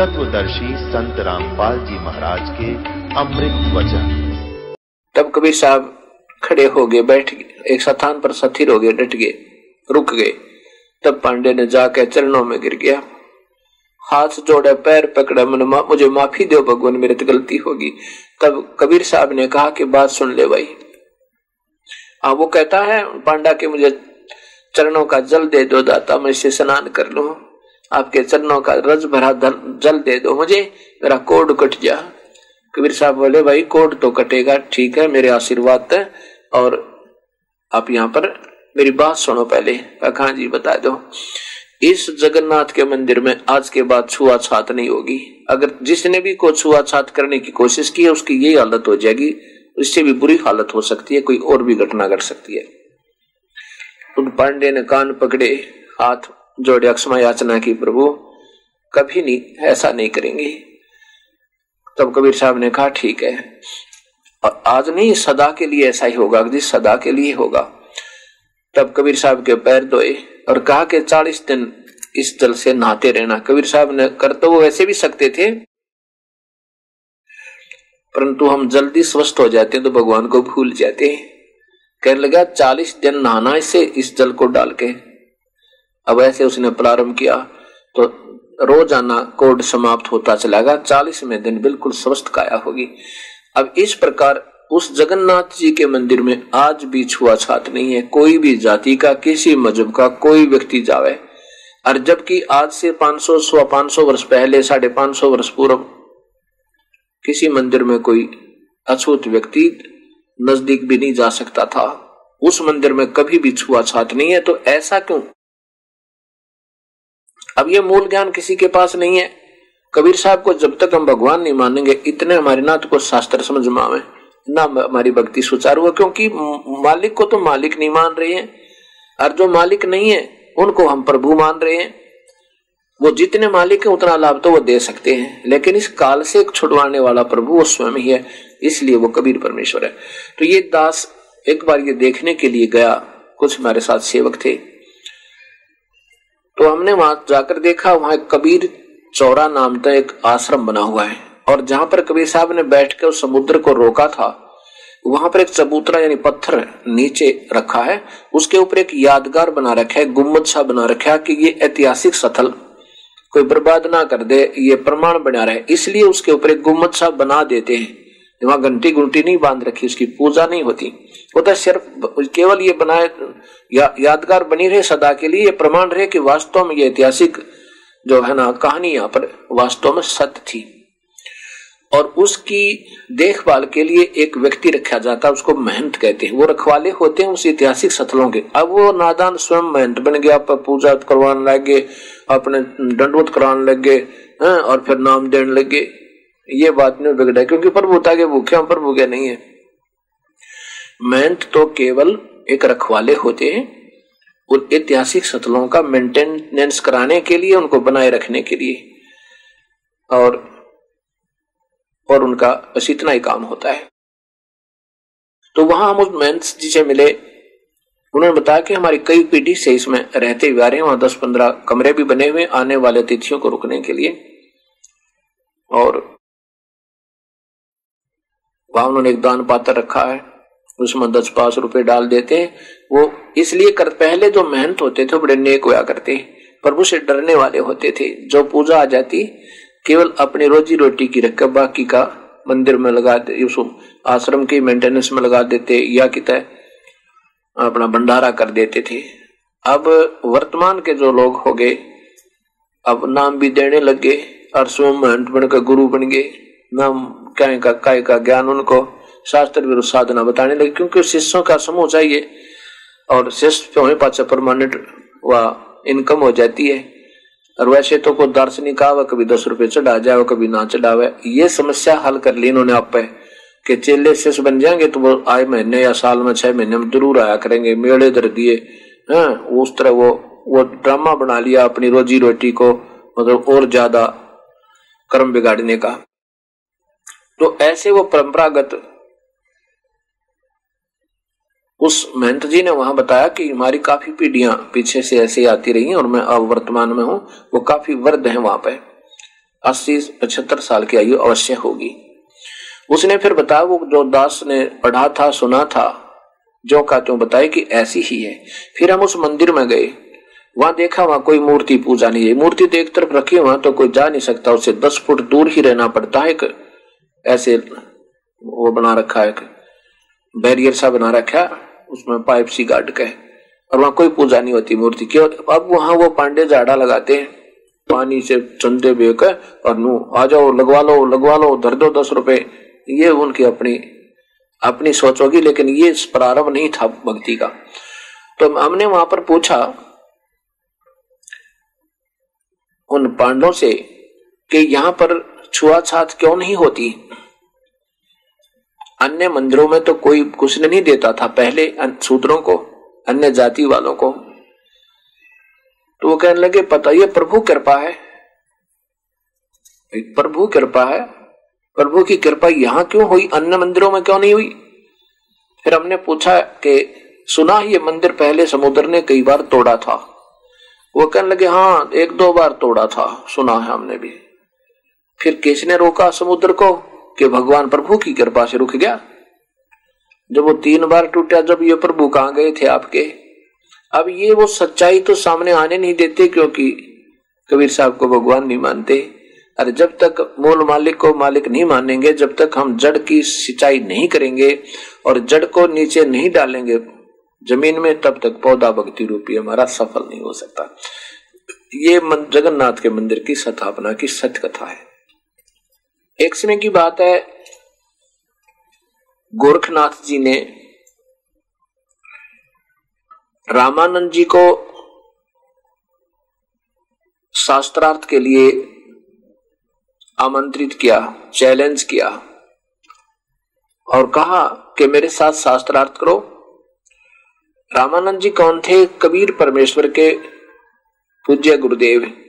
तत्वदर्शी संत रामपाल जी महाराज के अमृत वचन। तब कबीर साहब खड़े हो गए बैठ गए एक स्थान पर सथिर हो गए डट गए रुक गए। तब पांडे ने जाकर चरणों में गिर गया। हाथ जोड़े पैर पकड़े मन मा, मुझे माफ़ी दो भगवान मेरे तो गलती होगी। तब कबीर साहब ने कहा कि बात सुन ले भाई। आ वो कहता है पांडा के मुझे चरणों का जल दे दो दाता मैं इसे स्नान कर लू। आपके चरणों का रज भरा जल दे दो मुझे। मेरा कोड कट जा। कबीर साहब बोले, भाई, कोड तो कटेगा, ठीक है, मेरे आशीर्वाद और आप यहाँ पर मेरी बात सुनो पहले। कहा जी, बता दो। इस जगन्नाथ के मंदिर में आज के बाद छुआछात नहीं होगी। अगर जिसने भी को छुआछात करने की कोशिश की है, उसकी यही हालत हो जाएगी। इससे भी बुरी हालत हो सकती है, कोई और भी घटना घट सकती है। उन पांडे ने कान पकड़े, हाथ जोड़े अक्षमा याचना की प्रभु, कभी नहीं, ऐसा नहीं करेंगे। तब कबीर साहब ने कहा, ठीक है। और आज नहीं, सदा के लिए ऐसा ही होगा सदा के लिए होगा। तब कबीर साहब के पैर धोए और कहा कि, चालीस दिन इस जल से नहाते रहना। कबीर साहब ने, कर तो वो वैसे भी सकते थे, परंतु हम जल्दी स्वस्थ हो जाते हैं तो भगवान को भूल जाते हैं। कहने लगा, चालीस दिन नहाना, इसे इस जल को डाल के। अब ऐसे उसने प्रारंभ किया तो रोज़ाना कोड समाप्त होता चला चलेगा चालीसवें दिन बिल्कुल स्वस्थ काया होगी। अब इस प्रकार उस जगन्नाथ जी के मंदिर में आज भी छुआछात नहीं है। कोई भी जाति का, किसी मज़हब का, कोई व्यक्ति जावे। और जबकि आज से 500 सौ पाँच सौ वर्ष पहले, साढ़े पाँच सौ वर्ष पूर्व, किसी मंदिर में कोई अछूत व्यक्ति नज़दीक भी नहीं जा सकता था। उस मंदिर में कभी भी छुआछात नहीं है तो ऐसा क्यों अब ये मूल ज्ञान किसी के पास नहीं है। कबीर साहब को जब तक हम भगवान नहीं मानेंगे, इतने हमारे नाथ को शास्त्र समझ में आवे। ना हमारी भक्ति सुचारू है, क्योंकि मालिक को तो मालिक नहीं मान रहे हैं। और जो मालिक नहीं है, उनको हम प्रभु मान रहे हैं। वो जितने मालिक है, उतना लाभ तो वो दे सकते हैं। लेकिन इस काल से एक छुड़वाने वाला प्रभु वो स्वयं ही है, इसलिए वो कबीर परमेश्वर है। तो ये दास एक बार ये देखने के लिए गया। कुछ हमारे साथ सेवक थे। तो हमने वहाँ जाकर देखा, वहाँ कबीर चौरा नाम का एक आश्रम बना हुआ है। और जहाँ पर कबीर साहब ने बैठ कर समुद्र को रोका था, वहाँ पर एक चबूतरा यानी पत्थर नीचे रखा है। उसके ऊपर एक यादगार बना रखा है गुम्मद सा बना रखा है कि ये ऐतिहासिक स्थल कोई बर्बाद ना कर दे, ये प्रमाण बना रहे। इसलिए उसके ऊपर एक गुम्मद सा बना देते हैं। वहाँ घंटी घंटी नहीं बाँध रखी उसकी पूजा नहीं होती। वो तो सिर्फ़ केवल ये बनाए या, यादगार बनी रहे सदा के लिए। ये प्रमाण रहे कि वास्तव में ये ऐतिहासिक जो है ना कहानी यहाँ पर वास्तव में सत्य थी। और उसकी देखभाल के लिए एक व्यक्ति रखा जाता है उसको महंत कहते हैं। वो रखवाले होते हैं उस ऐतिहासिक सथलों के। अब वो नादान स्वयं महंत बन गया पर पूजा करवाने लगे अपने दंडवत कराने लग गए और फिर नाम देने लगे। ये बात नहीं बिगड़ा क्योंकि प्रभुता के भूखे हम प्रभु के नहीं है। महंत तो केवल एक रखवाले होते हैं, उन ऐतिहासिक सतलों का मेंटेनेंस कराने के लिए, उनको बनाए रखने के लिए। और और उनका बस इतना ही काम होता है। तो वहाँ हम उस मेंस जी से मिले। उन्होंने बताया कि हमारी कई पीढ़ी से इसमें रहते हुए आ रहे हैं, वहाँ दस पंद्रह कमरे भी बने हुए आने वाले अतिथियों को रुकने के लिए। और वहाँ उन्होंने एक दान पात्र रखा है, उसमें दस पाँच रुपए डाल देते हैं। वो इसलिए कर, पहले जो मेहनत होते थे बड़े नेक हुआ करते प्रभु से डरने वाले होते थे। जो पूजा आ जाती, केवल अपनी रोजी रोटी की रखकर बाकी का मंदिर में लगा आश्रम के मेंटेनेंस में लगा देते, या कि अपना भंडारा कर देते थे। अब वर्तमान के जो लोग हो गए, अब नाम भी देने लगे और स्वयं गुरु बन गए। नाम क्या का काय का ज्ञान उनको शास्त्र विरुद्ध साधना बताने लगे, क्योंकि शिष्यों का समूह चाहिए, और शिष्य होने पाचा परमानेंट व इनकम हो जाती है। और वैसे तो कोई दार्शनिक आवे, कभी दस रुपए चढ़ा जाए कभी ना चढ़ावे, ये समस्या हल कर ली इन्होंने आप पे कि चेले शिष्य बन जाएँगे तो वो आए महीने या साल में छह महीने में ज़रूर आया करेंगे, मेले दर दिए, हैं, उस तरह वो वो ड्रामा बना लिया अपनी रोजी रोटी को मतलब और ज़्यादा कर्म बिगाड़ने का। तो ऐसे वो परंपरागत उस महंत जी ने वहाँ बताया कि हमारी काफ़ी पीढ़ियाँ पीछे से ऐसे आती रही और मैं अब वर्तमान में हूँ, वो काफ़ी वृद्ध है वहाँ पे। अस्सी, पचहत्तर साल की आयु अवश्य होगी। उसने फिर बताया, वो जो दास ने पढ़ा था, सुना था, जो का त्यों बताए कि ऐसी ही है। फिर हम उस मंदिर में गए। वहाँ देखा, वहाँ कोई मूर्ति पूजा नहीं है। मूर्ति एक तरफ़ रखी, वहाँ तो कोई जा नहीं सकता, उसे दस फुट दूर ही रहना पड़ता है ऐसे वो बना रखा है बैरियर सा बना रखा, उसमें पाइप सी गाड़ के। और वहाँ कोई पूजा नहीं होती, मूर्ति क्यों अब वहाँ वो पांडे झाड़ा लगाते हैं, पानी से चंदे बेक और नू, आ जाओ, लगवा लो लगवा लो, धर दो दस रुपए। ये उनकी अपनी अपनी सोच होगी, लेकिन ये प्रारंभ नहीं था भक्ति का। तो हमने वहाँ पर पूछा, उन पांडों से कि यहाँ पर छुआछात क्यों नहीं होती? अन्य मंदिरों में तो कोई कुछ नहीं देता था पहले सूत्रों को, अन्य जाति वालों को। तो वो कहने लगे, पता, ये प्रभु कृपा है। प्रभु कृपा है। प्रभु की कृपा यहाँ क्यों हुई? अन्य मंदिरों में क्यों नहीं हुई? फिर हमने पूछा कि, सुना ये मंदिर पहले समुद्र ने कई बार तोड़ा था? वो कहने लगे हाँ एक दो बार तोड़ा था, सुना है हमने भी। फिर किसने रोका समुद्र को? कि भगवान प्रभु की कृपा से रुक गया। जब वो तीन बार टूटा, जब ये प्रभु कहा गए थे आपके? अब ये वो सच्चाई तो सामने आने नहीं देते, क्योंकि कबीर साहब को भगवान नहीं मानते। अरे जब तक मूल मालिक को मालिक नहीं मानेंगे, जब तक हम जड़ की सिंचाई नहीं करेंगे और जड़ को नीचे नहीं डालेंगे ज़मीन में, तब तक पौधा भक्ति रूपी हमारा सफल नहीं हो सकता। ये जगन्नाथ के मंदिर की स्थापना की सत्य कथा है। एक समय की बात है, गोरखनाथ जी ने रामानंद जी को शास्त्रार्थ के लिए आमंत्रित किया चैलेंज किया और कहा कि मेरे साथ शास्त्रार्थ करो। रामानंद जी कौन थे? कबीर परमेश्वर के पूज्य गुरुदेव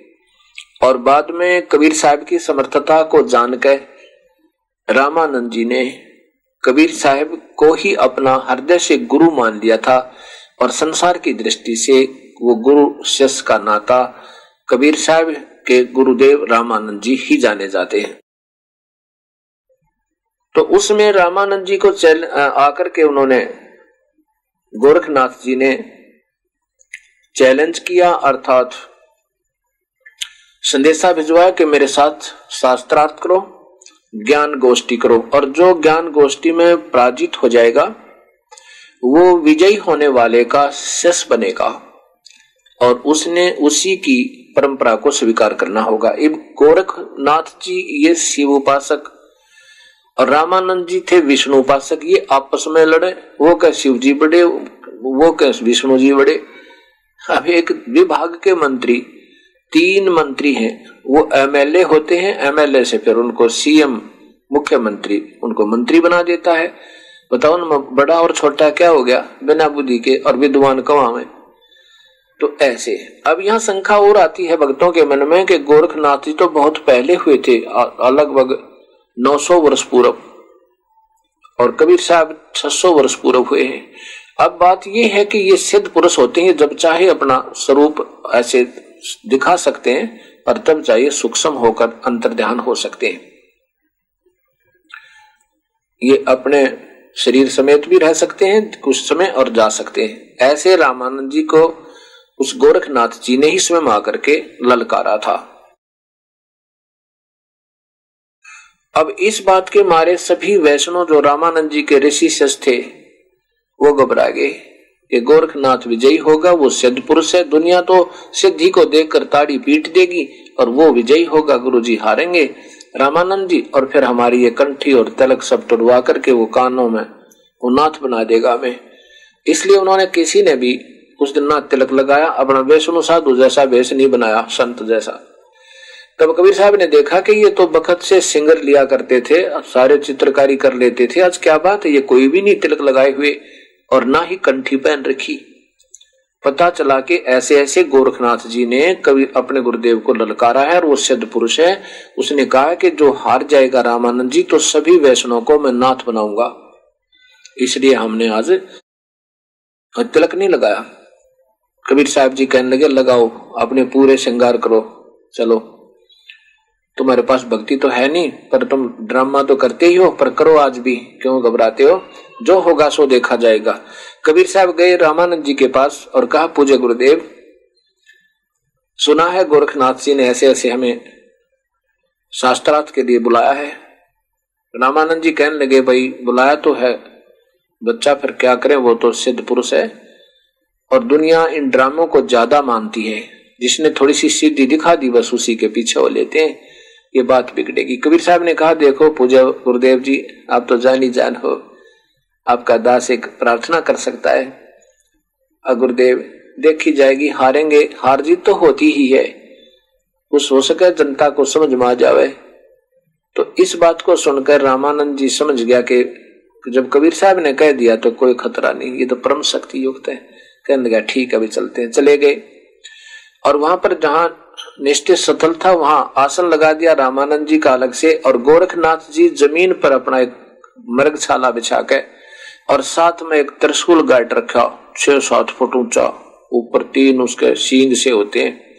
और बाद में कबीर साहब की समर्थता को जानकर रामानंद जी ने कबीर साहब को ही अपना हृदय से गुरु मान लिया था और संसार की दृष्टि से वो गुरु शिष्य का नाता कबीर साहब के गुरुदेव रामानंद जी ही जाने जाते हैं। तो उसमें रामानंद जी को चल आकर के उन्होंने गोरखनाथ जी ने चैलेंज किया, अर्थात संदेशा भिजवाया कि मेरे साथ शास्त्रार्थ करो, ज्ञान गोष्ठी करो। और जो ज्ञान गोष्ठी में पराजित हो जाएगा, वो विजयी होने वाले का शिष्य बनेगा। और उसने उसी की परंपरा को स्वीकार करना होगा। अब गोरखनाथ जी ये शिव उपासक और रामानंद जी थे विष्णु उपासक, ये आपस में लड़े। वो कह शिव जी बड़े, वो कह विष्णु जी बड़े? अब एक विभाग के मंत्री तीन मंत्री हैं, वो एमएलए होते हैं एमएलए से फिर उनको सीएम मुख्यमंत्री, उनको मंत्री बना देता है। बताओ ना, बड़ा और छोटा क्या हो गया? बिना बुद्धि के और विद्वान कवा में तो ऐसे अब यहाँ शंका और आती है भक्तों के मन में कि गोरखनाथ जी तो बहुत पहले हुए थे लगभग 900 वर्ष पूर्व। और कबीर साहब 600 वर्ष पूर्व हुए हैं। अब बात यह है कि ये सिद्ध पुरुष होते हैं, जब चाहे अपना स्वरूप ऐसे दिखा सकते हैं, पर तब चाहिए सूक्ष्म होकर अंतर ध्यान हो सकते हैं। ये अपने शरीर समेत भी रह सकते हैं, कुछ समय और जा सकते हैं। ऐसे रामानंद जी को उस गोरखनाथ जी ने ही स्वयं आकर के ललकारा था। अब इस बात के मारे सभी वैष्णव जो रामानंद जी के ऋषि थे, वो घबरा गए। कि गोरखनाथ विजयी होगा, वो सिद्ध पुरुष है दुनिया तो सिद्धि को देखकर ताड़ी पीट देगी और वो विजयी होगा गुरु जी हारेंगे। रामानंद जी, और फिर हमारी ये कंठी और तलक सब टुड़वा करके वो कानों में, वो नाथ बना देगा हमें। इसलिए उन्होंने किसी ने भी उस दिन नाथ तिलक लगाया, अपना वैष्णु साधु जैसा वेश नहीं बनाया, संत जैसा। तब कबीर साहब ने देखा कि ये तो बखत से सिंगर लिया करते थे सारे चित्रकारी कर लेते थे, आज क्या बात है, ये कोई भी नहीं तिलक लगाए हुए। और ना ही कंठी पहन रखी। पता चला कि ऐसे ऐसे गोरखनाथ जी ने कभी अपने गुरुदेव को ललकारा है और वो सिद्ध पुरुष है। उसने कहा कि जो हार जाएगा रामानंद जी तो सभी वैष्णव को मैं नाथ बनाऊँगा। इसलिए हमने आज तिलक नहीं लगाया। कबीर साहब जी कहने लगे, लगाओ, अपने पूरे श्रृंगार करो, चलो। तुम्हारे पास भक्ति तो है नहीं, पर तुम ड्रामा तो करते ही हो, पर करो आज भी। क्यों घबराते हो? जो होगा सो देखा जाएगा। कबीर साहब गए रामानंद जी के पास और कहा पूजे गुरुदेव, सुना है गोरखनाथ जी ने ऐसे ऐसे हमें शास्त्रार्थ के लिए बुलाया है। रामानंद जी कहने लगे, भाई, बुलाया तो है, बच्चा फिर क्या करे, वो तो सिद्ध पुरुष है। और दुनिया इन ड्रामों को ज़्यादा मानती है। जिसने थोड़ी सी सिद्धि दिखा दी, बस उसी के पीछे वो लेते हैं, ये बात बिगड़ेगी। कबीर साहब ने कहा, देखो पूजा गुरुदेव जी, आप तो जान ही जान हो। आपका दास एक प्रार्थना कर सकता है। गुरुदेव, देखी जाएगी, हारेंगे हार जीत तो होती ही है। उस हो सके जनता को समझ में आ जावे। तो इस बात को सुनकर रामानंद जी समझ गया कि जब कबीर साहब ने कह दिया तो कोई खतरा नहीं, ये तो परम शक्ति युक्त है। कहने लगा, ठीक अभी चलते हैं। चले गए। और वहाँ पर जहाँ निश्चित सथल था, वहाँ आसन लगा दिया रामानंद जी का अलग से और गोरखनाथ जी ज़मीन पर अपना एक मृगशाला बिछा के और साथ में एक त्रिशूल गाट रखा, छह सात फुट ऊँचा। ऊपर तीन उसके सींग से होते हैं।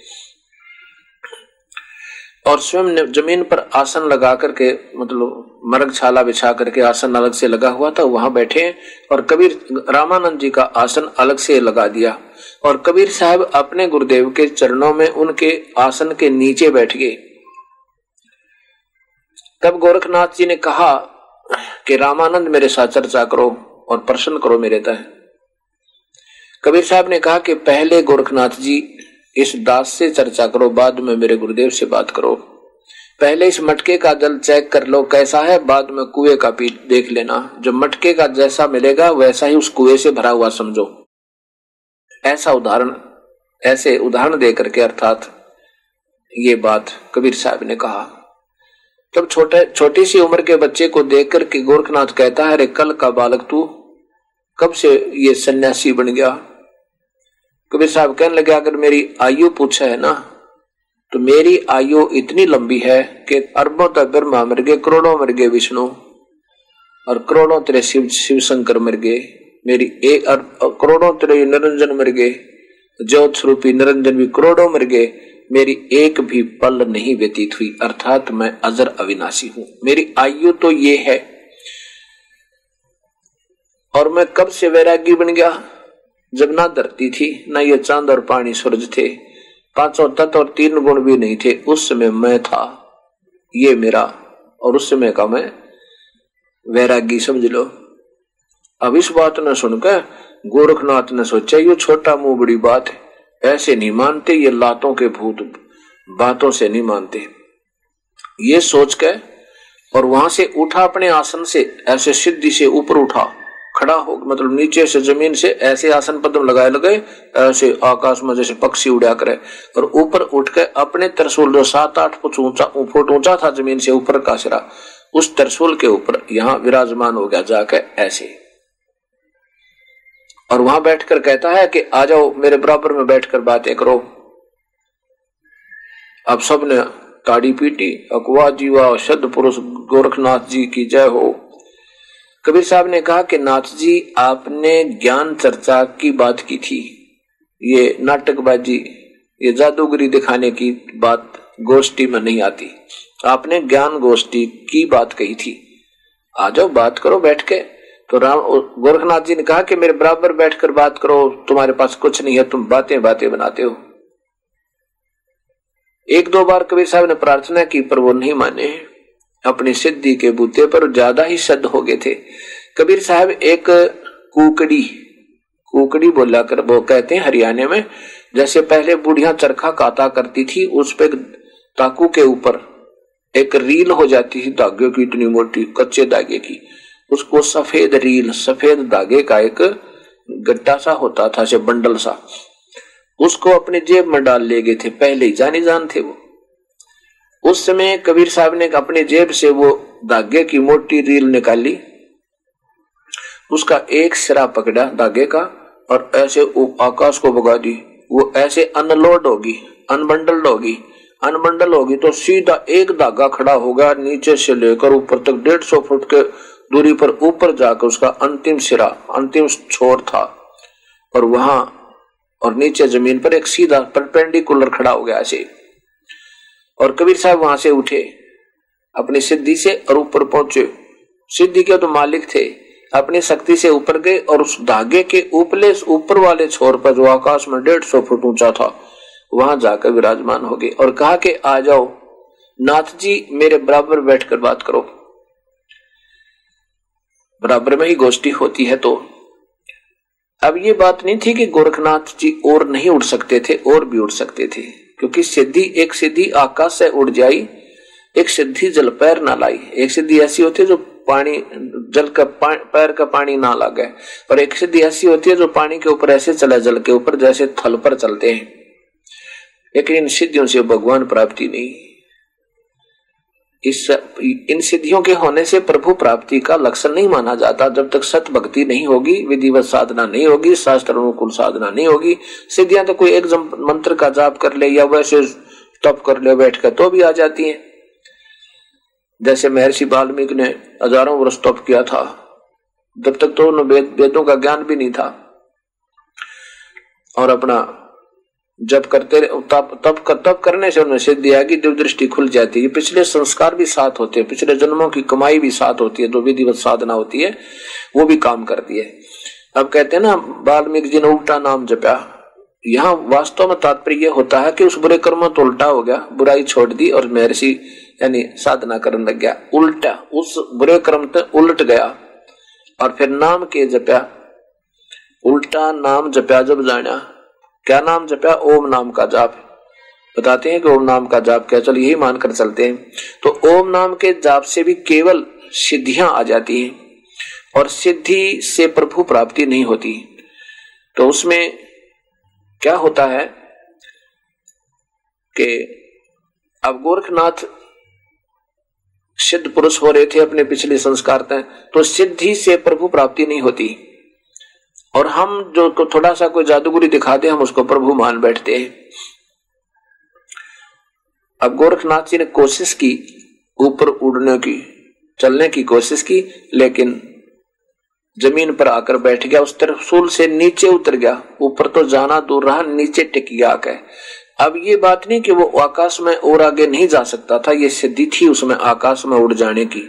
और स्वयं ज़मीन पर आसन लगा करके मतलब मर्ग छाला बिछा करके आसन अलग से लगा हुआ था, वहाँ बैठे और कबीर, रामानंद जी का आसन अलग से लगा दिया। और कबीर साहब अपने गुरुदेव के चरणों में उनके आसन के नीचे बैठ गए। तब गोरखनाथ जी ने कहा कि रामानंद मेरे साथ चर्चा करो। और प्रश्न करो मेरे तय कबीर साहब ने कहा कि पहले गोरखनाथ जी, इस दास से चर्चा करो, बाद में मेरे गुरुदेव से बात करो। पहले इस मटके का जल चेक कर लो, कैसा है, बाद में कुएँ का पी देख लेना। जो मटके का जैसा मिलेगा, वैसा ही उस कुएँ से भरा हुआ समझो। ऐसा उदाहरण, ऐसे उदाहरण दे करके अर्थात ये बात कबीर साहब ने कहा। तब छोटे, छोटी सी उम्र के बच्चे को देख कर के गोरखनाथ कहता है, अरे, कल का बालक तू, कब से ये सन्यासी बन गया? कबीर साहब कहने लगे, अगर मेरी आयु पूछा है ना तो मेरी आयु इतनी लंबी है कि अरबों तक ब्रह्मा मर गए, करोड़ों मर गए विष्णु, और करोड़ों तेरे शिव शिव शंकर मर गए, मेरी एक करोड़ों तेरे निरंजन मर गए, ज्योत स्वरूपी निरंजन भी करोड़ों मर गए मेरी एक भी पल नहीं व्यतीत हुई, अर्थात मैं अजर अविनाशी हूँ। मेरी आयु तो ये है। और मैं कब से वैरागी बन गया? जब ना धरती थी, ना ये चाँद और पानी सूरज थे। पाँचों तत्व और तीन गुण भी नहीं थे। उस समय मैं था, ये मेरा। और उस समय का मैं वैरागी समझ लो। अब इस बात ने सुनकर गोरखनाथ ने सोचा, ये छोटा मुँह बड़ी बात है। ऐसे नहीं मानते, ये लातों के भूत बातों से नहीं मानते। ये सोच के और वहाँ से उठा अपने आसन से, ऐसे सिद्धि से ऊपर उठा, खड़ा हो मतलब नीचे से ज़मीन से ऐसे आसन पद्म लगाए लगे, ऐसे आकाश में जैसे पक्षी उड़ा करे। और ऊपर उठ के अपने तरसूल जो सात आठ फुट ऊँचा फुट ऊँचा था ज़मीन से ऊपर का सिरा, उस तरसूल के ऊपर यहाँ विराजमान हो गया जाके ऐसे। और वहाँ बैठकर कहता है कि आ जाओ, मेरे बराबर में बैठकर बातें करो। अब सबने ताड़ी पीटी अकवा जीवा शब्द पुरुष गोरखनाथ जी की जय हो। कबीर साहब ने कहा कि नाथ जी, आपने ज्ञान चर्चा की बात की थी। ये नाटकबाजी, ये जादूगरी दिखाने की बात गोष्ठी में नहीं आती। आपने ज्ञान गोष्ठी की बात कही थी। आ जाओ, बात करो, बैठ के। तो राम गोरखनाथ जी ने कहा कि मेरे बराबर बैठकर बात करो, तुम्हारे पास कुछ नहीं है, तुम बातें बातें बनाते हो। एक दो बार कबीर साहब ने प्रार्थना की, पर वो नहीं माने। अपनी सिद्धि के बूते पर ज़्यादा ही सद हो गए थे। कबीर साहब एक कुकड़ी कुकड़ी बोला कर, वो कहते हैं हरियाणा में, जैसे पहले बुढ़िया चरखा काता करती थी, उस पे ताकू के ऊपर एक रील हो जाती थी धागे की, इतनी मोटी, कच्चे धागे की। उसको सफ़ेद रील, सफ़ेद धागे का एक गट्टा सा होता था से बंडल सा। उसको अपने जेब में डाल ले गए थे, पहले ही जानी जान थे वो। उस समय कबीर साहब ने अपने जेब से वो धागे की मोटी रील निकाली। उसका एक सिरा पकड़ा धागे का और ऐसे आकाश को भगा दी। वो ऐसे अनलोड होगी, अनबंडल्ड होगी अनबंडल होगी तो सीधा एक धागा खड़ा होगा, नीचे से लेकर ऊपर तक डेढ़ सौ फुट के दूरी पर ऊपर जाकर उसका अंतिम सिरा, अंतिम छोर था। और वहाँ और नीचे ज़मीन पर एक सीधा परपेंडिकुलर खड़ा हो गया और कबीर साहब वहाँ से उठे, अपनी सिद्धि से और ऊपर पहुँचे। सिद्धि के तो मालिक थे, अपनी शक्ति से ऊपर गए और उस धागे के ऊपले ऊपर वाले छोर पर जो आकाश में डेढ़ सौ फुट ऊँचा था, वहाँ जाकर विराजमान हो गए और कहा कि, आ जाओ नाथ जी मेरे बराबर बैठकर बात करो। बराबर में ही गोष्ठी होती है तो। अब ये बात नहीं थी कि गोरखनाथ जी और नहीं उड़ सकते थे, और भी उड़ सकते थे, क्योंकि सिद्धि, एक सिद्धि आकाश से उड़ जाई, एक सिद्धि जल पैर ना लाई। एक सिद्धि ऐसी होती है जो पानी, जल का पैर का पानी ना लगे, और एक सिद्धि ऐसी होती है जो पानी के ऊपर ऐसे चला, जल के ऊपर जैसे थल पर चलते हैं। लेकिन इन सिद्धियों से भगवान प्राप्ति नहीं। इस इन सिद्धियों के होने से प्रभु प्राप्ति का लक्षण नहीं माना जाता। जब तक सत भक्ति नहीं होगी, विधिवत साधना नहीं होगी शास्त्र अनुकूल साधना नहीं होगी, सिद्धियाँ तो कोई एक मंत्र का जाप कर ले या वैसे तप कर ले, बैठ कर तो भी आ जाती हैं। जैसे महर्षि वाल्मीकि ने हज़ारों वर्ष तप किया था। जब तक तो वेदों का ज्ञान भी नहीं था। और अपना जब करते तब तब तब करने से उन्हें सिद्धि आएगी दिव्य दृष्टि खुल जाती है। पिछले संस्कार भी साथ होते हैं, पिछले जन्मों की कमाई भी साथ होती है, जो विधिवत साधना होती है, वो भी काम करती है। अब कहते हैं ना, वाल्मीकि जी ने उल्टा नाम जपा। यहाँ वास्तव में तात्पर्य होता है कि उस बुरे कर्म तो उल्टा हो गया, बुराई छोड़ दी और महर्षि, यानी साधना करने लग गया। उल्टा, उस बुरे कर्म तो उलट गया और फिर नाम के जपया उल्टा नाम जपया जब जाना क्या नाम जपया? ओम नाम का जाप। बताते हैं कि ओम नाम का जाप क्या? चल, यही मानकर चलते हैं। तो ओम नाम के जाप से भी केवल सिद्धियाँ आ जाती हैं और सिद्धि से प्रभु प्राप्ति नहीं होती। तो उसमें क्या होता है कि अब गोरखनाथ सिद्ध पुरुष हो रहे थे अपने पिछले संस्कार तो सिद्धि से प्रभु प्राप्ति नहीं होती। और हम जो को थोड़ा सा कोई जादूगरी दिखा दे हम उसको प्रभु मान बैठते हैं। अब गोरखनाथ जी ने कोशिश की ऊपर उड़ने की, चलने की कोशिश की, लेकिन ज़मीन पर आकर बैठ गया, उस तरफ़ सूल से नीचे उतर गया, ऊपर तो जाना दूर रहा, नीचे टिक गया आकर। अब ये बात नहीं कि वो आकाश में और आगे नहीं जा सकता था, ये सिद्धि थी उसमें आकाश में उड़ जाने की।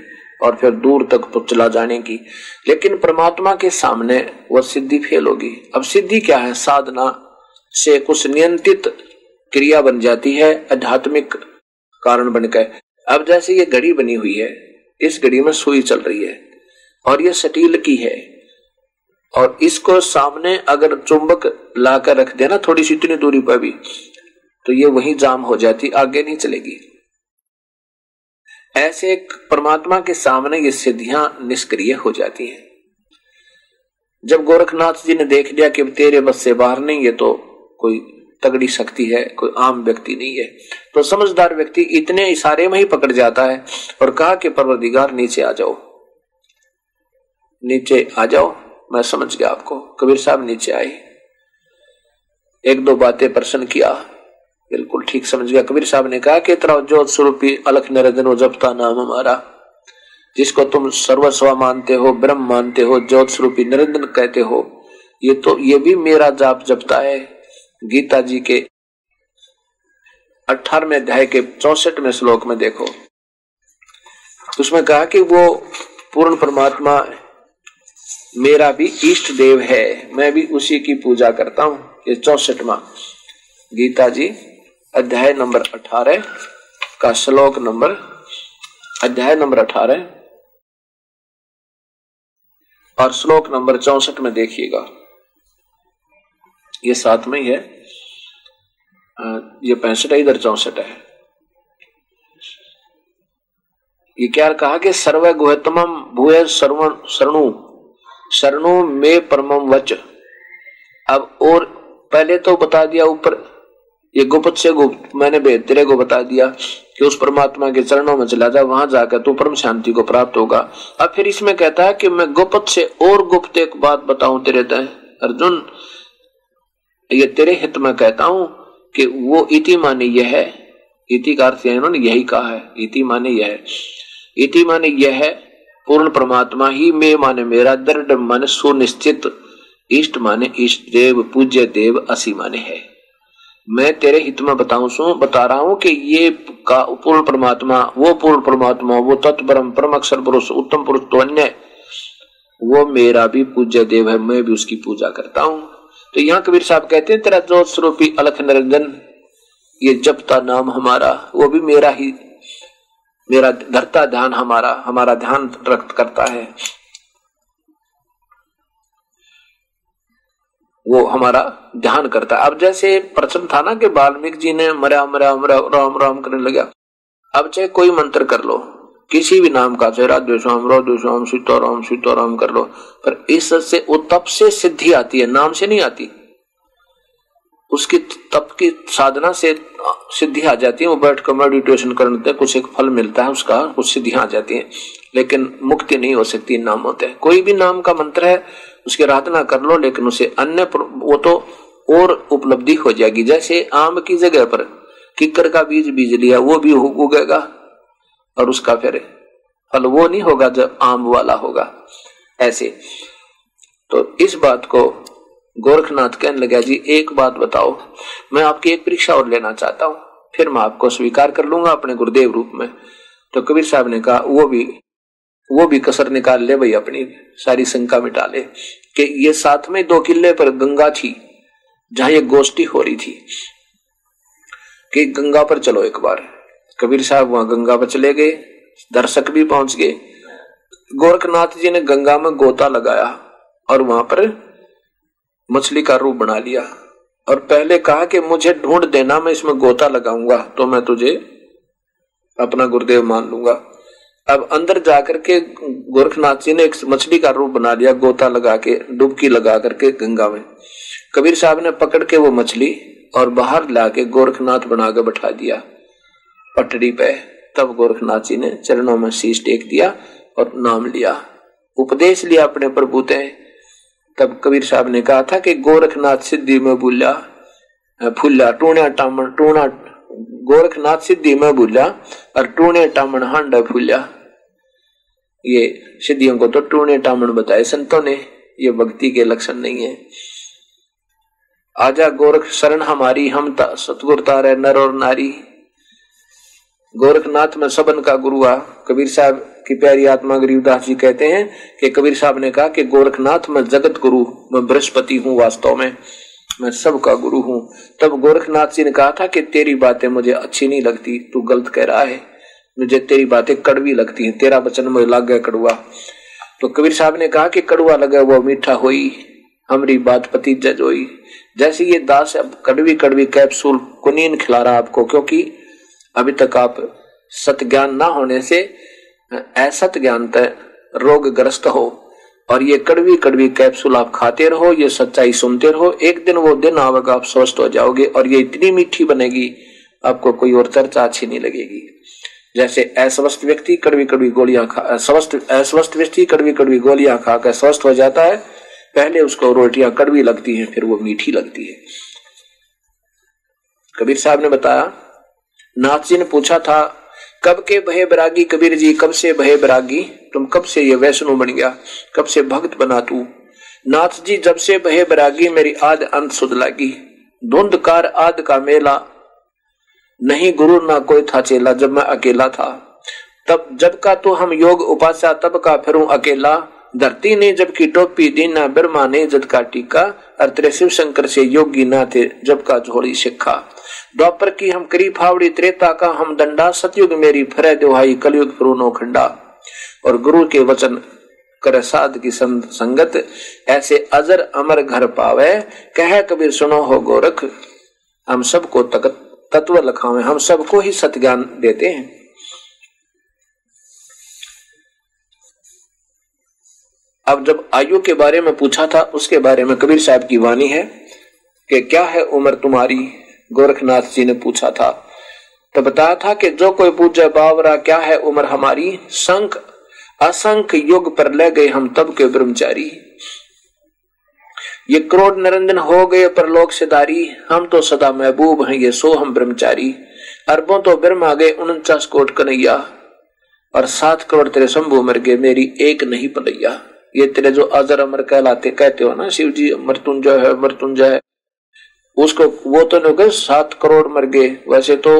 और फिर दूर तक तो चला जाने की। लेकिन परमात्मा के सामने वह सिद्धि फेल होगी। अब सिद्धि क्या है? साधना से कुछ नियंत्रित क्रिया बन जाती है, आध्यात्मिक कारण बनकर। अब जैसे ये घड़ी बनी हुई है, इस घड़ी में सुई चल रही है और ये सटील की है और इसको सामने अगर चुंबक लाकर रख देना, थोड़ी सी इतनी दूरी पर भी तो ये वही जाम हो जाती, आगे नहीं चलेगी। ऐसे एक परमात्मा के सामने ये सिद्धियाँ निष्क्रिय हो जाती हैं। जब गोरखनाथ जी ने देख लिया कि तेरे बस से बाहर नहीं है तो कोई तगड़ी शक्ति है, कोई आम व्यक्ति नहीं है। तो समझदार व्यक्ति इतने इशारे में ही पकड़ जाता है और कहा कि परवरदिगार, नीचे आ जाओ। नीचे आ जाओ, मैं समझ गया आपको। कबीर साहब नीचे आए। एक दो बातें प्रश्न किया बिल्कुल ठीक समझ गया। कबीर साहब ने कहा कि तरह स्वरूपी अलख निरंजन जपता नाम हमारा, जिसको तुम सर्वस्व मानते हो, ब्रह्म मानते हो, ज्योत स्वरूपी निरंजन कहते हो, ये तो ये भी मेरा जाप जपता है। गीता जी के अठारहवें अध्याय के चौसठवें श्लोक में देखो। उसमें कहा कि वो पूर्ण परमात्मा, मेरा भी इष्ट देव है, मैं भी उसी की पूजा करता हूँ। ये चौसठवा। गीता जी अध्याय नंबर अठारह का श्लोक नंबर अध्याय नंबर अठारह और श्लोक नंबर चौसठ में देखिएगा। ये साथ में ही है। ये पैंसठ है, इधर चौसठ है। ये क्या कहा कि सर्व गुहतम भूय शरणु शरणु में परम वच। अब और पहले तो बता दिया ऊपर ये गुप्त से गुप्त मैंने भेद तेरे को बता दिया कि उस परमात्मा के चरणों में चला जा, वहाँ जाकर तू परम शांति को प्राप्त होगा। अब फिर इसमें कहता है कि मैं गुप्त से और गुप्त एक बात बताऊँ तेरे तय अर्जुन, ये तेरे हित में कहता हूँ कि वो इति माने यह है। इति का अर्थ इन्होंने यही कहा है, इति माने यह है। इति माने यह है, पूर्ण परमात्मा ही मे माने मेरा, दृढ़ मन सुनिश्चित, इष्ट माने इष्ट, देव पूज्य देव असी माने है। मैं तेरे हित में बताऊँ सु बता रहा हूँ कि ये का पूर्ण परमात्मा, वो पूर्ण परमात्मा, वो तत्परम परम अक्षर पुरुष, उत्तम पुरुष तो अन्य, वो मेरा भी पूज्य देव है, मैं भी उसकी पूजा करता हूँ। तो यहाँ कबीर साहब कहते हैं, तेरा जोत स्वरूपी अलख निरंजन, ये जपता नाम हमारा, वो भी मेरा ही, मेरा धरता ध्यान हमारा हमारा ध्यान रक्त करता है। वो हमारा ध्यान करता है। अब जैसे प्रश्न था ना कि वाल्मीकि जी ने मरा मरा मरा, राम राम करने लगा। अब चाहे कोई मंत्र कर लो, किसी भी नाम का, चाहे राधेश्याम राधेश्याम सीताराम सीताराम कर लो, पर इससे वो तप से सिद्धि आती है, नाम से नहीं आती। उसकी तप की साधना से सिद्धि आ जाती है, वो बैठ कर मेडिटेशन करने कुछ एक फल मिलता है, उसका, कुछ सिद्धियाँ आ जाती हैं। लेकिन मुक्ति नहीं हो सकती, नाम होते हैं। कोई भी नाम का मंत्र है, उसकी आराधना कर लो, लेकिन उसे अन्य वो तो और उपलब्धि हो जाएगी। जैसे आम की जगह पर किकर का बीज बीज लिया, वो भी उगेगा और उसका फिर फल वो नहीं होगा जब आम वाला होगा। ऐसे। तो इस बात को गोरखनाथ कहने लगा, जी, एक बात बताओ। मैं आपकी एक परीक्षा और लेना चाहता हूँ। फिर मैं आपको स्वीकार कर लूँगा अपने गुरुदेव रूप में। तो कबीर साहब ने कहा, वो भी वो भी कसर निकाल ले भाई अपनी सारी शंका मिटा ले कि ये साथ में दो किले पर गंगा थी, जहाँ ये गोष्ठी हो रही थी। कि गंगा पर चलो एक बार। कबीर साहब वहाँ गंगा पर चले गए, दर्शक भी पहुँच गए। गोरखनाथ जी ने गंगा में गोता लगाया और वहाँ पर मछली का रूप बना लिया और पहले कहा कि मुझे ढूंढ देना, मैं इसमें गोता लगाऊँगा तो मैं तुझे अपना गुरुदेव मान लूँगा। अब अंदर जाकर के गोरखनाथ जी ने एक मछली का रूप बना लिया, गोता लगा के, डुबकी लगा करके गंगा में। कबीर साहब ने पकड़ के वो मछली और बाहर ला के गोरखनाथ बना के बैठा दिया, पटरी पे। तब गोरखनाथ जी ने चरणों में शीश टेक दिया और नाम लिया, उपदेश लिया अपने प्रभु ते। तब कबीर साहब ने कहा था कि गोरखनाथ सिद्धि में बोलिया फूला टूणा टामन टूणा गोरखनाथ सिद्धि में भूलिया और टूणे टामन हांडा फूलिया ये सिद्धियों को तो टूणे टामन बताए, संतों ने ये भक्ति के लक्षण नहीं है। आजा गोरख शरण हमारी, हम सतगुर तारे नर और नारी। गोरखनाथ में सबन का गुरु आ कबीर साहब की प्यारी आत्मा गरीबदास जी कहते हैं कि कबीर साहब ने कहा कि गोरखनाथ में जगत गुरु, मैं बृहस्पति हूँ वास्तव में। मैं सबका गुरु हूँ। तब गोरखनाथ जी ने कहा था कि तेरी बातें मुझे अच्छी नहीं लगती, तू गलत कह रहा है। मुझे तेरी बातें कड़वी लगती हैं, तेरा वचन मुझे लग गया कड़ुआ तो कबीर साहब ने कहा कि कड़ुआ लगा, वो मीठा होई, हमारी बात पति जज होई। जैसे ये दास अब कड़वी कड़वी कैप्सूल कुनीन खिला रहा आपको, क्योंकि अभी तक आप सत ज्ञान ना होने से असत ज्ञान तय रोगग्रस्त हो। और ये कड़वी कड़वी कैप्सूल आप खाते रहो, ये सच्चाई सुनते रहो। एक दिन वो दिन आवेगा, आप स्वस्थ हो जाओगे और ये इतनी मीठी बनेगी, आपको कोई और चर्चा अच्छी नहीं लगेगी। जैसे अस्वस्थ व्यक्ति कड़वी कड़वी गोलियाँ खा स्वस्थ अस्वस्थ व्यक्ति कड़वी कड़वी गोलियाँ खाकर स्वस्थ हो जाता है, पहले उसको रोटियाँ कड़वी लगती हैं, फिर वो मीठी लगती है। कबीर साहब ने बताया नाथ जी ने पूछा था, कब के भय बरागी? कबीर जी, कब से भय बैरागी? तुम कब से ये वैष्णो बन गया? कब से भक्त बना तू? नाथ जी, जब से भय बैरागी, मेरी आद अंत सुध लगी। धुंधकार आद का मेला। नहीं गुरु, ना कोई था चेला जब मैं अकेला था। तब जब का तो हम योग उपासा तब का फिर अकेला। धरती ने जबकि टोपी दीना ब्रह्मा ने जद का टीका। और शिव शंकर से योगी ना थे जब का झोड़ी सिखा द्वापर की हम करी फावड़ी, त्रेता का हम दंडा। सतयुग मेरी फरे दोहाई, कलयुग फरूनो खंडा। और गुरु के वचन कर साध की संगत, ऐसे अजर अमर घर पावे। कह कबीर, सुनो हो गोरख, हम सबको तत्व लखावे। हम सबको ही सत ज्ञान देते हैं। अब जब आयु के बारे में पूछा था, उसके बारे में कबीर साहब की वाणी है कि क्या है उम्र तुम्हारी? गोरखनाथ जी ने पूछा था। तो बताया था कि जो कोई पूछे बावरा, क्या है उम्र हमारी? संख असंख्य युग पर ले गए हम तब के ब्रह्मचारी। ये क्रोध निरंजन हो गए परलोक से दारी हम तो सदा महबूब हैं, ये सो हम ब्रह्मचारी। अरबों तो ब्रह्म आ गए, उनचास कोट कन्हैया। और सात करोड़ तेरे शंभु मर गए, मेरी एक नहीं पलैया ये तेरे जो अजर अमर कहलाते, कहते हो ना शिव जी मृत्युंजय है, मृत्युंजय। उसको वो तो नहीं गए, सात करोड़ मर गए। वैसे तो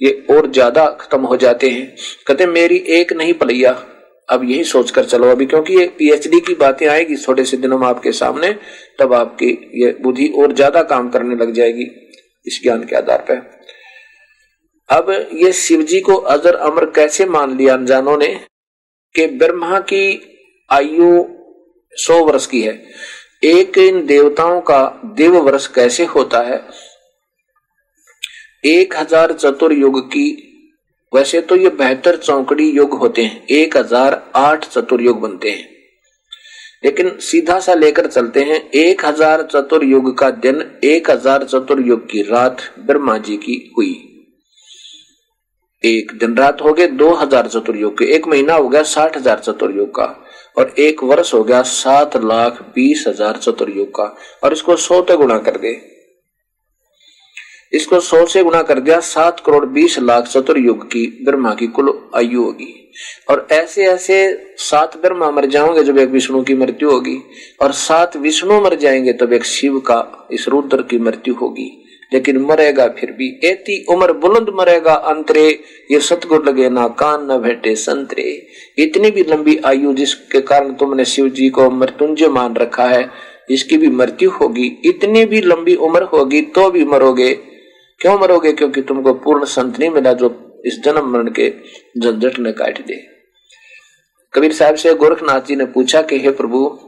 ये और ज़्यादा खत्म हो जाते हैं। कहते मेरी एक नहीं पलैया। अब यही सोचकर चलो। अभी क्योंकि ये पीएचडी की बातें आएगी थोड़े से दिनों में आपके सामने, तब आपकी ये बुद्धि और ज़्यादा काम करने लग जाएगी। इस ज्ञान के आधार पर। अब ये शिव जी को अजर अमर कैसे मान लिया अनजानों ने कि ब्रह्मा की आयु सौ वर्ष की है। एक इन देवताओं का देव वर्ष कैसे होता है? एक हज़ार चतुर्युग की, वैसे तो ये बेहतर चौकड़ी युग होते हैं। एक हज़ार आठ चतुर्युग बनते हैं। लेकिन सीधा सा लेकर चलते हैं, एक हज़ार चतुर्युग का दिन, एक हज़ार चतुर्युग की रात ब्रह्मा जी की हुई। एक दिन रात हो गए, दो हज़ार चतुर्युग के। एक महीना हो गया, साठ हज़ार चतुर्युग का। और एक वर्ष हो गया, सात लाख बीस हज़ार चतुर्युग का। और इसको सौ पे गुणा कर दे। इसको सौ से गुना कर दिया, सात करोड़ बीस लाख चतुर्युग की ब्रह्मा की कुल आयु होगी। और ऐसे ऐसे सात ब्रह्मा मर जाओगे जब एक विष्णु की मृत्यु होगी, और सात विष्णु मर जाएँगे तब एक शिव का, इस रुद्र की मृत्यु होगी। लेकिन मरेगा फिर भी एती उम्र बुलंद मरेगा अंतरे, ये सतगुर लगे ना कान न भेटे संतरे। इतनी भी लंबी आयु जिसके कारण तुमने शिव जी को मृत्युंजय मान रखा है, इसकी भी मृत्यु होगी। इतनी भी लंबी उम्र होगी तो भी मरोगे। क्यों मरोगे? क्योंकि तुमको पूर्ण संत नहीं मिला जो इस जन्म मरण के झंझट ने काट दे। कबीर साहब से गोरखनाथ जी ने पूछा कि, हे प्रभु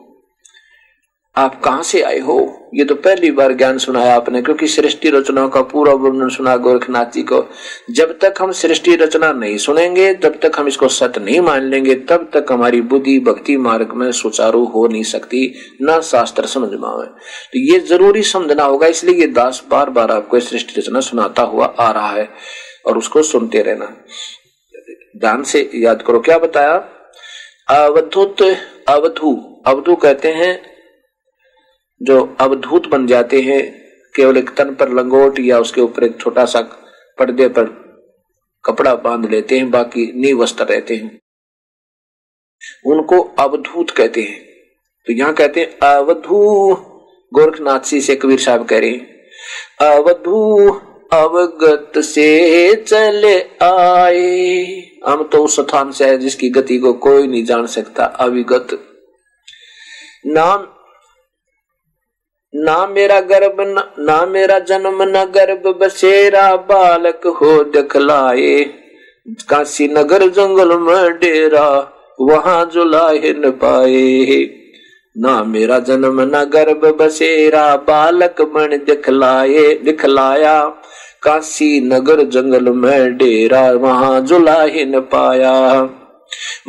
आप कहाँ से आए हो? ये तो पहली बार ज्ञान सुनाया आपने, क्योंकि सृष्टि रचनाओं का पूरा वर्णन सुना गोरखनाथ जी को। जब तक हम सृष्टि रचना नहीं सुनेंगे, जब तक हम इसको सत्य नहीं मान लेंगे, तब तक हमारी बुद्धि भक्ति मार्ग में सुचारू हो नहीं सकती, न शास्त्र समझ में तो ये ज़रूरी समझना होगा, इसलिए ये दास बार बार आपको सृष्टि रचना सुनाता हुआ आ रहा है, और उसको सुनते रहना। ध्यान से याद करो, क्या बताया? अवधुत अवधु अवधु कहते हैं जो अवधूत बन जाते हैं, केवल एक तन पर लंगोट या उसके ऊपर एक छोटा सा पर्दे पर कपड़ा बाँध लेते हैं, बाकी नी वस्त्र रहते हैं। उनको अवधूत कहते हैं। तो यहाँ कहते हैं, अवधू, गोरखनाथ जी से कबीर साहब कह रहे हैं, अवधू, अवगत से चले आए। हम तो उस स्थान से है जिसकी गति को कोई नहीं जान सकता, अविगत। नाम ना मेरा गर्भ न, ना मेरा जन्म न गर्भ बसेरा बालक हो दिखलाए। काशी नगर जंगल में डेरा वहाँ जुलाहे न पाए। ना मेरा जन्म न गर्भ बसेरा बालक मन दिखलाए दिखलाया। काशी नगर जंगल में डेरा वहाँ जुलाहे न पाया।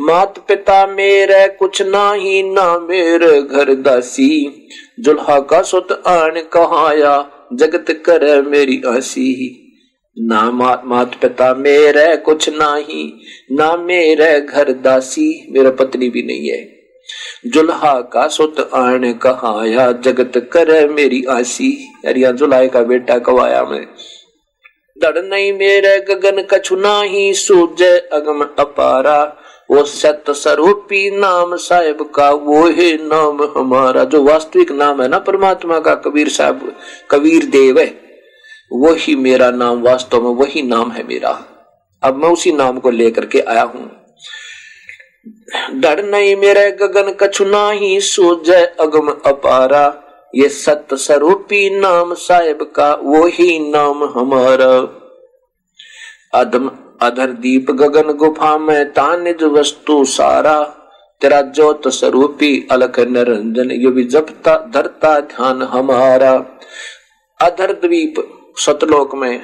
मात पिता मेरे, कुछ ना ही ना मेरे घर दासी। जुल्हा का सुत आन कहाया, जगत कर मेरी आसी ना मात मात पिता मेरे, कुछ ना ही ना मेरे घर दासी। मेरा पत्नी भी नहीं है। जुल्हा का सुत आन कहाया, जगत कर मेरी आसी अरिया जुलाई का बेटा कवाया मैं। दड़ नहीं मेरे, गगन कछु ना ही सूझ अगम अपारा। वो सत्य स्वरूपी नाम साहेब का, वो है नाम हमारा, जो वास्तविक नाम है ना परमात्मा का, कबीर साहब, कबीर देव है। वही मेरा नाम वास्तव में, वही नाम है मेरा। अब मैं उसी नाम को लेकर के आया हूँ। डर नहीं मेरे गगन, कछु ना ही सोच अगम अपारा। ये सत्य स्वरूपी नाम साहेब का वो ही नाम हमारा। अदम अधर दीप गगन गुफा में तानिज वस्तु सारा। तेरा ज्योत स्वरूपी अलख निरंजन, ये भी जपता, धरता ध्यान हमारा। अधर द्वीप सतलोक में,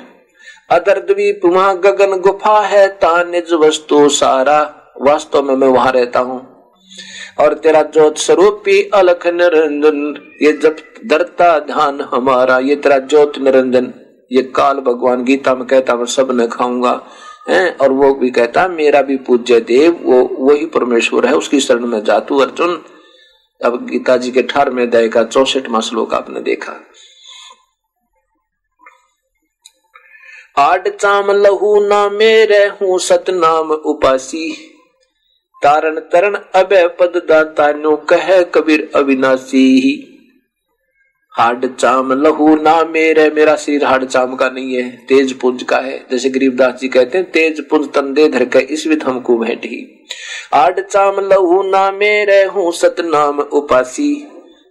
अधर द्वीप वहाँ गगन गुफा है, तानिज वस्तु सारा। वास्तव में मैं वहाँ रहता हूँ। और तेरा ज्योत स्वरूपी अलख निरंजन, ये जब धरता ध्यान हमारा। ये तेरा ज्योत निरंजन, ये काल भगवान गीता में कहता मैं सब न खाऊँगा। है और वो भी कहता, मेरा भी पूज्य देव, वो, वही परमेश्वर है, उसकी शरण में जातू अर्जुन। अब गीता जी के ठार में दया का चौसठवा श्लोक आपने देखा। आड चाम लहू ना मेरे हूँ सतनाम उपासी। तारण तरण अभय पद दाता नो कह कबीर अविनाशी। हाड चाम लहू ना मेरे मेरा शरीर हाड चाम का नहीं है, तेज पुंज का है। जैसे गरीबदास जी कहते हैं, तेज पुंज तन दे धर के इस विध हमको भेंट आड चाम लहू ना मेरे हूँ सतनाम उपासी।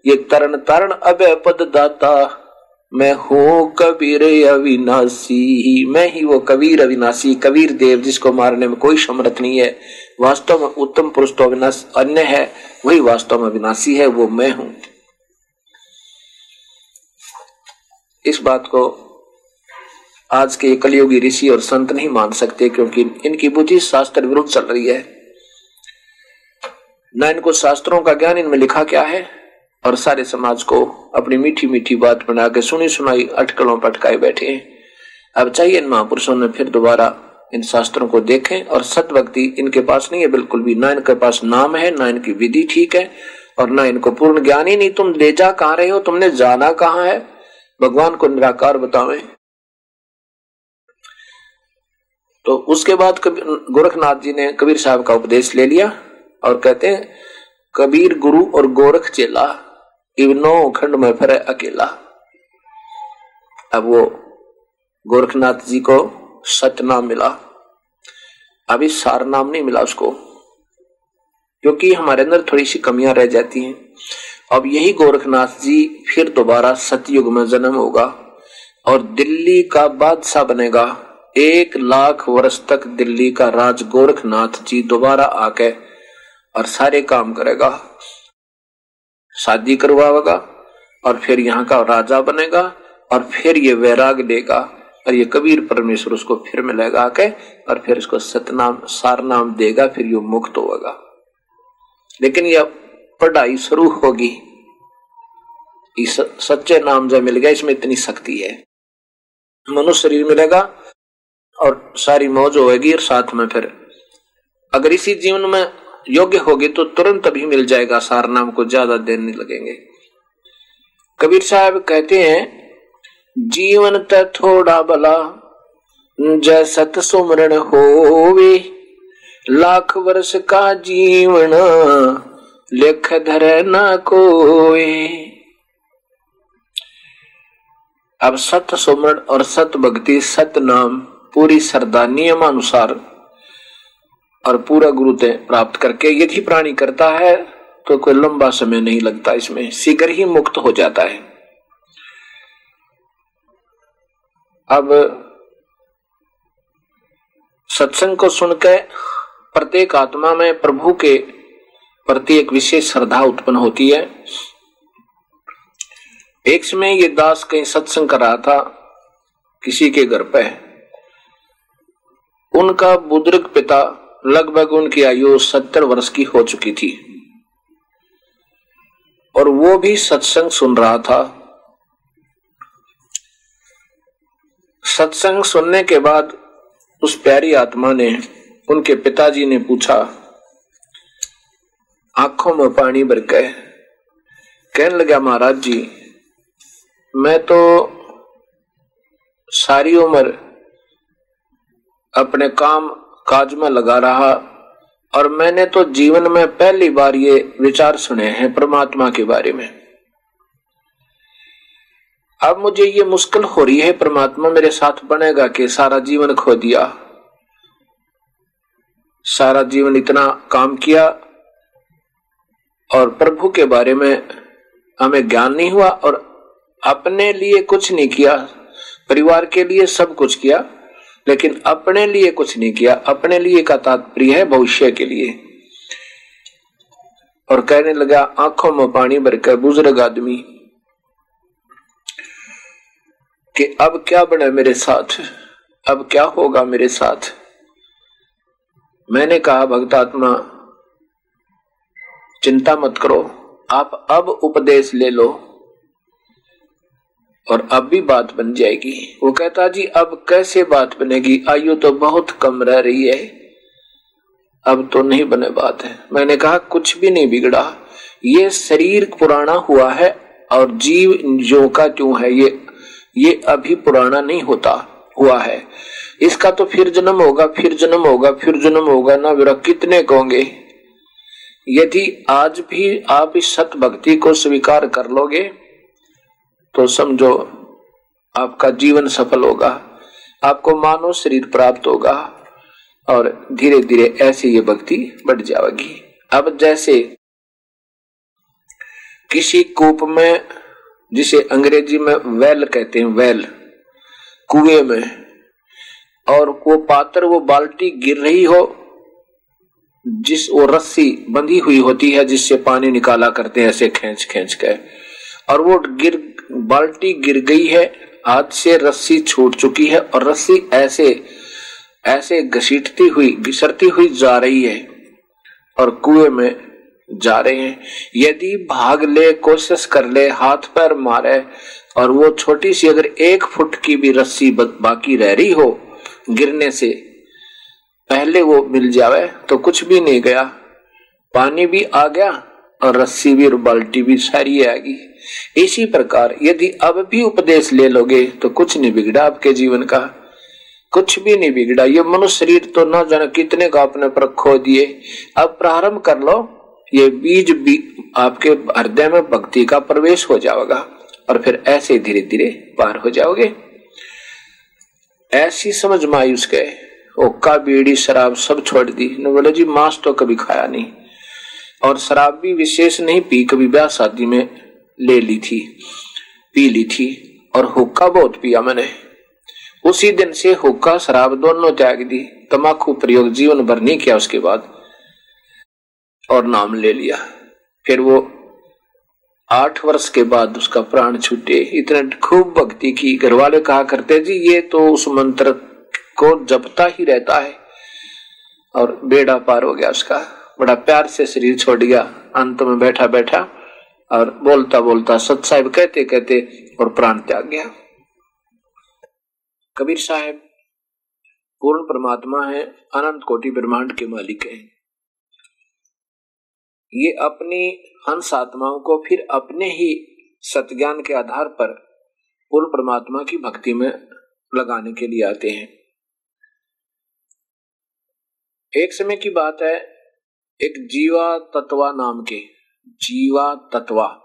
ये तरण तरण अभय पद दाता मैं हूँ कबीर अविनाशी। मैं ही वो कबीर अविनाशी, कबीर देव, जिसको मारने में कोई समर्थ नहीं है। वास्तव में उत्तम पुरुष तो अविनाश अन्य है, वही वास्तव में अविनाशी है, वो मैं हूँ। इस बात को आज के कलयुगी ऋषि और संत नहीं मान सकते, क्योंकि इनकी बुद्धि शास्त्र विरुद्ध चल रही है। न इनको शास्त्रों का ज्ञान इनमें लिखा क्या है? और सारे समाज को अपनी मीठी मीठी बात बना के सुनी सुनाई अटकलों पटकाए बैठे हैं। अब चाहिए इन महापुरुषों ने फिर दोबारा इन शास्त्रों को देखें, और सत भक्ति इनके पास नहीं है बिल्कुल भी। ना इनके पास नाम है, ना इनकी विधि ठीक है, और ना इनको पूर्ण ज्ञान ही नहीं। तुम ले जा कहा रहे हो? तुमने जाना कहा है? भगवान को निराकार बतावे। तो उसके बाद गोरखनाथ जी ने कबीर साहब का उपदेश ले लिया और कहते हैं, कबीर गुरु और गोरख चेला इवनो खंड में फिर अकेला। अब वो गोरखनाथ जी को सत नाम मिला। अभी सार नाम नहीं मिला उसको, क्योंकि हमारे अंदर थोड़ी सी कमियाँ रह जाती हैं। अब यही गोरखनाथ जी फिर दोबारा सतयुग में जन्म होगा और दिल्ली का बादशाह बनेगा। एक लाख वर्ष तक दिल्ली का राज गोरखनाथ जी दोबारा आके और सारे काम करेगा। शादी करवाएगा और फिर यहाँ का राजा बनेगा और फिर ये वैराग देगा और ये कबीर परमेश्वर उसको फिर मिलेगा आके और फिर इसको सतनाम सार नाम देगा, फिर ये मुक्त होगा। लेकिन यह पढ़ाई शुरू होगी। इस सच्चे नाम जब मिल गया, इसमें इतनी शक्ति है। मनुष्य शरीर मिलेगा और सारी मौज होगी और साथ में फिर अगर इसी जीवन में योग्य होगी तो तुरंत अभी मिल जाएगा, सार नाम को ज़्यादा देर नहीं लगेंगे। कबीर साहब कहते हैं, जीवन त थोड़ा भला, जय सत सुमरण होवे, लाख वर्ष का जीवन लेख धर न कोई। अब सत सुमरण और सत भक्ति, सत नाम, पूरी श्रद्धा, नियमानुसार और पूरा गुरुते प्राप्त करके यदि प्राणी करता है तो कोई लंबा समय नहीं लगता। इसमें शीघ्र ही मुक्त हो जाता है। अब सत्संग को सुनकर प्रत्येक आत्मा में प्रभु के प्रति एक विशेष श्रद्धा उत्पन्न होती है। एक समय ये दास कहीं सत्संग कर रहा था, किसी के घर पे। उनका बुज़ुर्ग पिता लगभग उनकी आयु सत्तर वर्ष की हो चुकी थी। और वो भी सत्संग सुन रहा था। सत्संग सुनने के बाद उस प्यारी आत्मा ने उनके पिताजी ने पूछा आँखों में पानी भर के कहने लगा, महाराज जी, मैं तो सारी उम्र अपने काम काज में लगा रहा और मैंने तो जीवन में पहली बार ये विचार सुने हैं परमात्मा के बारे में। अब मुझे ये मुश्किल हो रही है, परमात्मा मेरे साथ बनेगा कि सारा जीवन खो दिया। सारा जीवन इतना काम किया और प्रभु के बारे में हमें ज्ञान नहीं हुआ और अपने लिए कुछ नहीं किया, परिवार के लिए सब कुछ किया, लेकिन अपने लिए कुछ नहीं किया। अपने लिए का तात्पर्य है भविष्य के लिए। और कहने लगा, आँखों में पानी भरकर बुज़ुर्ग आदमी, कि अब क्या बने मेरे साथ? अब क्या होगा मेरे साथ? मैंने कहा भक्तात्मा चिंता मत करो। आप अब उपदेश ले लो और अब भी बात बन जाएगी। वो कहता, जी, अब कैसे बात बनेगी? आयु तो बहुत कम रह रही है। अब तो नहीं बने बात है। मैंने कहा, कुछ भी नहीं बिगड़ा। ये शरीर पुराना हुआ है और जीव जो का क्यों है, ये ये अभी पुराना नहीं होता, हुआ है। इसका तो फिर जन्म होगा, फिर जन्म होगा, फिर जन्म होगा। ना मेरा कितने कहोगे? यदि आज भी आप इस सत भक्ति को स्वीकार कर लोगे तो समझो आपका जीवन सफल होगा, आपको मानव शरीर प्राप्त होगा, और धीरे धीरे ऐसे ये भक्ति बढ़ जाएगी। अब जैसे किसी कूप में, जिसे अंग्रेज़ी में वेल कहते हैं, वेल, कुएँ में, और वो पात्र, वो बाल्टी गिर रही हो जिस वो रस्सी बंधी हुई होती है, जिससे पानी निकाला करते हैं, ऐसे खींच खींच के। और वो गिर, बाल्टी गिर गई है, हाथ से रस्सी छूट चुकी है, और रस्सी ऐसे ऐसे घसीटती हुई घिसरती हुई जा रही है, और कुएँ में जा रहे हैं। यदि भाग ले, कोशिश कर ले, हाथ पैर मारे, और वो छोटी सी अगर एक फुट की भी रस्सी बाकी रह रही हो, गिरने से पहले वो मिल जावे तो कुछ भी नहीं गया। पानी भी आ गया और रस्सी भी और बाल्टी भी सारी आएगी इसी प्रकार यदि अब भी उपदेश ले लोगे तो कुछ नहीं बिगड़ा आपके जीवन का। कुछ भी नहीं बिगड़ा। ये मनुष्य शरीर तो न जाने कितने का अपने पर खो दिए। अब प्रारंभ कर लो। ये बीज भी आपके हृदय में भक्ति का प्रवेश हो जाएगा और फिर ऐसे धीरे धीरे पार हो जाओगे। ऐसी समझ मायूस गए ओका बीड़ी, शराब सब छोड़ दी। न बोले, जी, मांस तो कभी खाया नहीं। और शराब भी विशेष नहीं पी, कभी ब्याह शादी में ले ली थी, पी ली थी और हुक्का बहुत पिया मैंने। उसी दिन से हुक्का, शराब दोनों त्याग दी। तमाकू प्रयोग जीवन भर नहीं किया उसके बाद और नाम ले लिया। फिर वो आठ वर्ष के बाद उसका प्राण छूटे। इतने खूब भक्ति की। घर वाले कहा करते, जी, ये तो उस मंत्र को जपता ही रहता है। और बेड़ा पार हो गया उसका। बड़ा प्यार से शरीर छोड़ गया। अंत में बैठा बैठा और बोलता बोलता, सत साहिब कहते कहते और प्राण त्याग गया। कबीर साहब पूर्ण परमात्मा है, अनंत कोटि ब्रह्मांड के मालिक हैं। ये अपनी हंस आत्माओं को फिर अपने ही सतज्ञान के आधार पर पूर्ण परमात्मा की भक्ति में लगाने के लिए आते हैं। एक समय की बात है, एक जीवा तत्वा नाम के, जीवा तत्वा।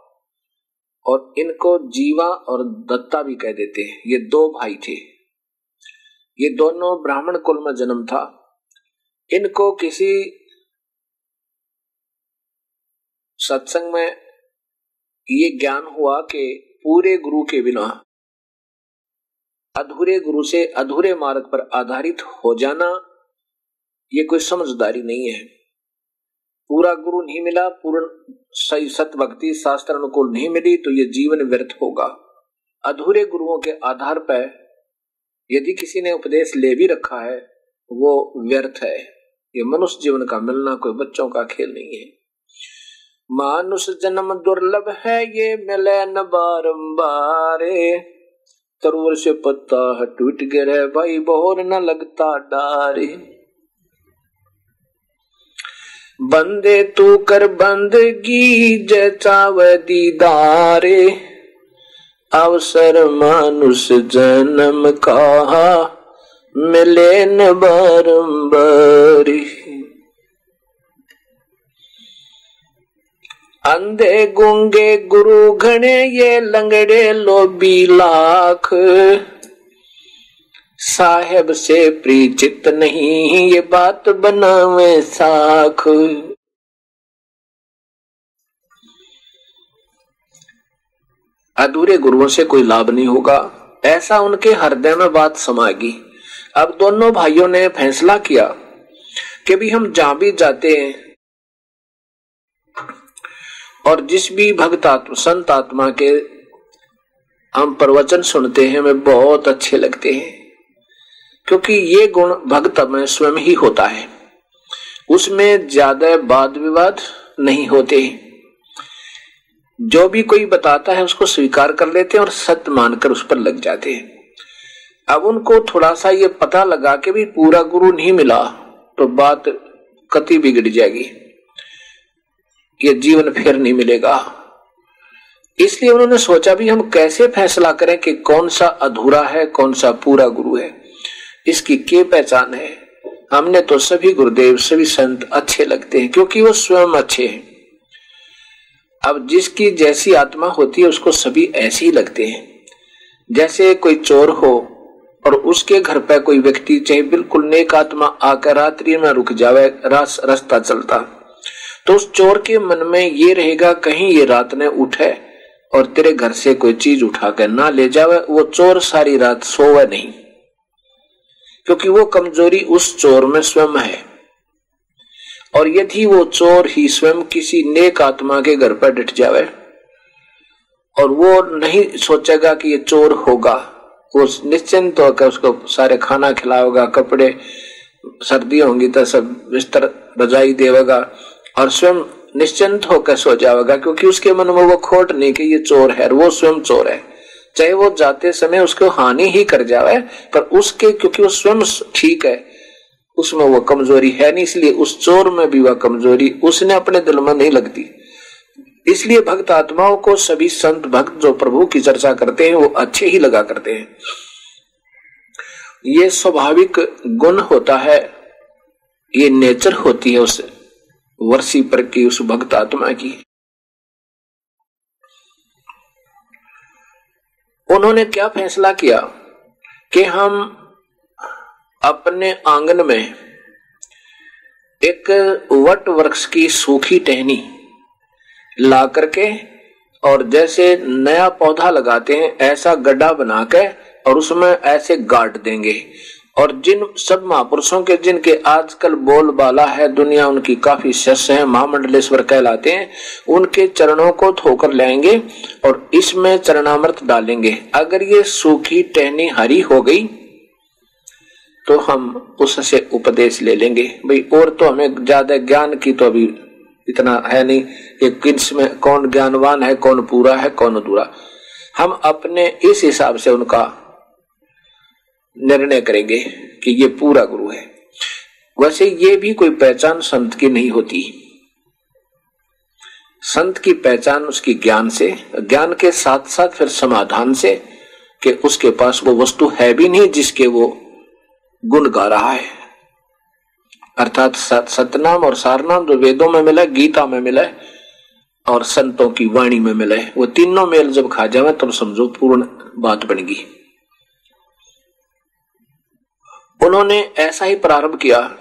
और इनको जीवा और दत्ता भी कह देते हैं। ये दो भाई थे। ये दोनों ब्राह्मण कुल में जन्म था। इनको किसी सत्संग में ये ज्ञान हुआ कि पूरे गुरु के बिना, अधूरे गुरु से अधूरे मार्ग पर आधारित हो जाना ये कोई समझदारी नहीं है। पूरा गुरु नहीं मिला, पूर्ण सही सत भक्ति शास्त्र अनुकूल नहीं मिली तो ये जीवन व्यर्थ होगा। अधूरे गुरुओं के आधार पर यदि किसी ने उपदेश ले भी रखा है, वो व्यर्थ है। ये मनुष्य जीवन का मिलना कोई बच्चों का खेल नहीं है। मानुष जन्म दुर्लभ है, ये मिले न बारम्बार तरुवर से पत्ता टूट गिरे, भाई बोर न लगता डारे। बंदे तू कर बंदगी जचाव दीदारे। अवसर मानुष जन्म कहा मिले न बारंबारी। अंधे गुंगे गुरु घने ये लंगड़े लोबी लाख। साहेब से परिचित नहीं, ये बात बनावे साख। अधूरे गुरुओं से कोई लाभ नहीं होगा, ऐसा उनके हृदय में बात समाएगी। अब दोनों भाइयों ने फैसला किया कि भी हम जहाँ भी जाते हैं और जिस भी भक्त आत्मा संत आत्मा के हम प्रवचन सुनते हैं, हमें बहुत अच्छे लगते हैं। क्योंकि ये गुण भक्त में स्वयं ही होता है। उसमें ज़्यादा वाद विवाद नहीं होते। जो भी कोई बताता है, उसको स्वीकार कर लेते हैं और सत्य मानकर उस पर लग जाते हैं। अब उनको थोड़ा सा ये पता लगा कि भी पूरा गुरु नहीं मिला तो बात कति बिगड़ जाएगी। ये जीवन फिर नहीं मिलेगा। इसलिए उन्होंने सोचा भी, हम कैसे फैसला करें कि कौन सा अधूरा है, कौन सा पूरा गुरु है। इसकी के पहचान है? हमने तो सभी गुरुदेव, सभी संत अच्छे लगते हैं, क्योंकि वो स्वयं अच्छे हैं। अब जिसकी जैसी आत्मा होती है, उसको सभी ऐसे ही लगते हैं। जैसे कोई चोर हो, और उसके घर पर कोई व्यक्ति, चाहे बिल्कुल नेक आत्मा आकर रात्रि में रुक जावे रास्ता चलता। तो उस चोर के मन में ये रहेगा, कहीं ये रात ने उठे, और तेरे घर से कोई चीज़ उठाकर ना ले जावे, वो चोर सारी रात सोवे नहीं। क्योंकि वो कमज़ोरी उस चोर में स्वयं है। और यदि वो चोर ही स्वयं किसी नेक आत्मा के घर पर डट जावे, और वो नहीं सोचेगा कि ये चोर होगा, वो निश्चिंत होकर उसको सारे खाना खिलाएगा, कपड़े सर्दी होंगी तो सब बिस्तर रजाई देगा और स्वयं निश्चिंत होकर सो जाएगा क्योंकि उसके मन में वो खोट नहीं कि ये चोर है वो स्वयं चोर है। चाहे वो जाते समय उसको हानि ही कर जाए, पर उसके, क्योंकि वो स्वयं ठीक है, उसमें वो कमज़ोरी है नहीं, इसलिए उस चोर में भी वह कमज़ोरी उसने अपने दिल में नहीं लगती। इसलिए भक्त आत्माओं को सभी संत भक्त जो प्रभु की चर्चा करते हैं, वो अच्छे ही लगा करते हैं। ये स्वाभाविक गुण होता है, ये नेचर होती है उस वर्षी पर की उस भक्त आत्मा की। उन्होंने क्या फैसला किया कि हम अपने आँगन में एक वट वृक्ष की सूखी टहनी ला करके और जैसे नया पौधा लगाते हैं, ऐसा गड्ढा बना के और उसमें ऐसे गाट देंगे। और जिन सब महापुरुषों के, जिनके आजकल बोल बाला है, दुनिया उनकी काफ़ी शिष्य है, महामंडलेश्वर कहलाते हैं, उनके चरणों को धोकर लाएँगे और इसमें चरणामृत डालेंगे। अगर ये सूखी टहनी हरी हो गई तो हम उससे उपदेश ले लेंगे। भाई, और तो हमें ज़्यादा ज्ञान की तो अभी इतना है नहीं कि किसमें कौन ज्ञानवान है, कौन पूरा है, कौन अधूरा। हम अपने इस हिसाब से उनका निर्णय करेंगे कि ये पूरा गुरु है। वैसे ये भी कोई पहचान संत की नहीं होती। संत की पहचान उसकी ज्ञान से, ज्ञान के साथ साथ फिर समाधान से कि उसके पास वो वस्तु है भी नहीं जिसके वो गुण गा रहा है। अर्थात सतनाम और सारनाम जो वेदों में मिला, गीता में मिला और संतों की वाणी में मिला वो तीनों मेल जब खा जावे तब तो समझो पूर्ण बात बन गई। उन्होंने ऐसा ही प्रारंभ किया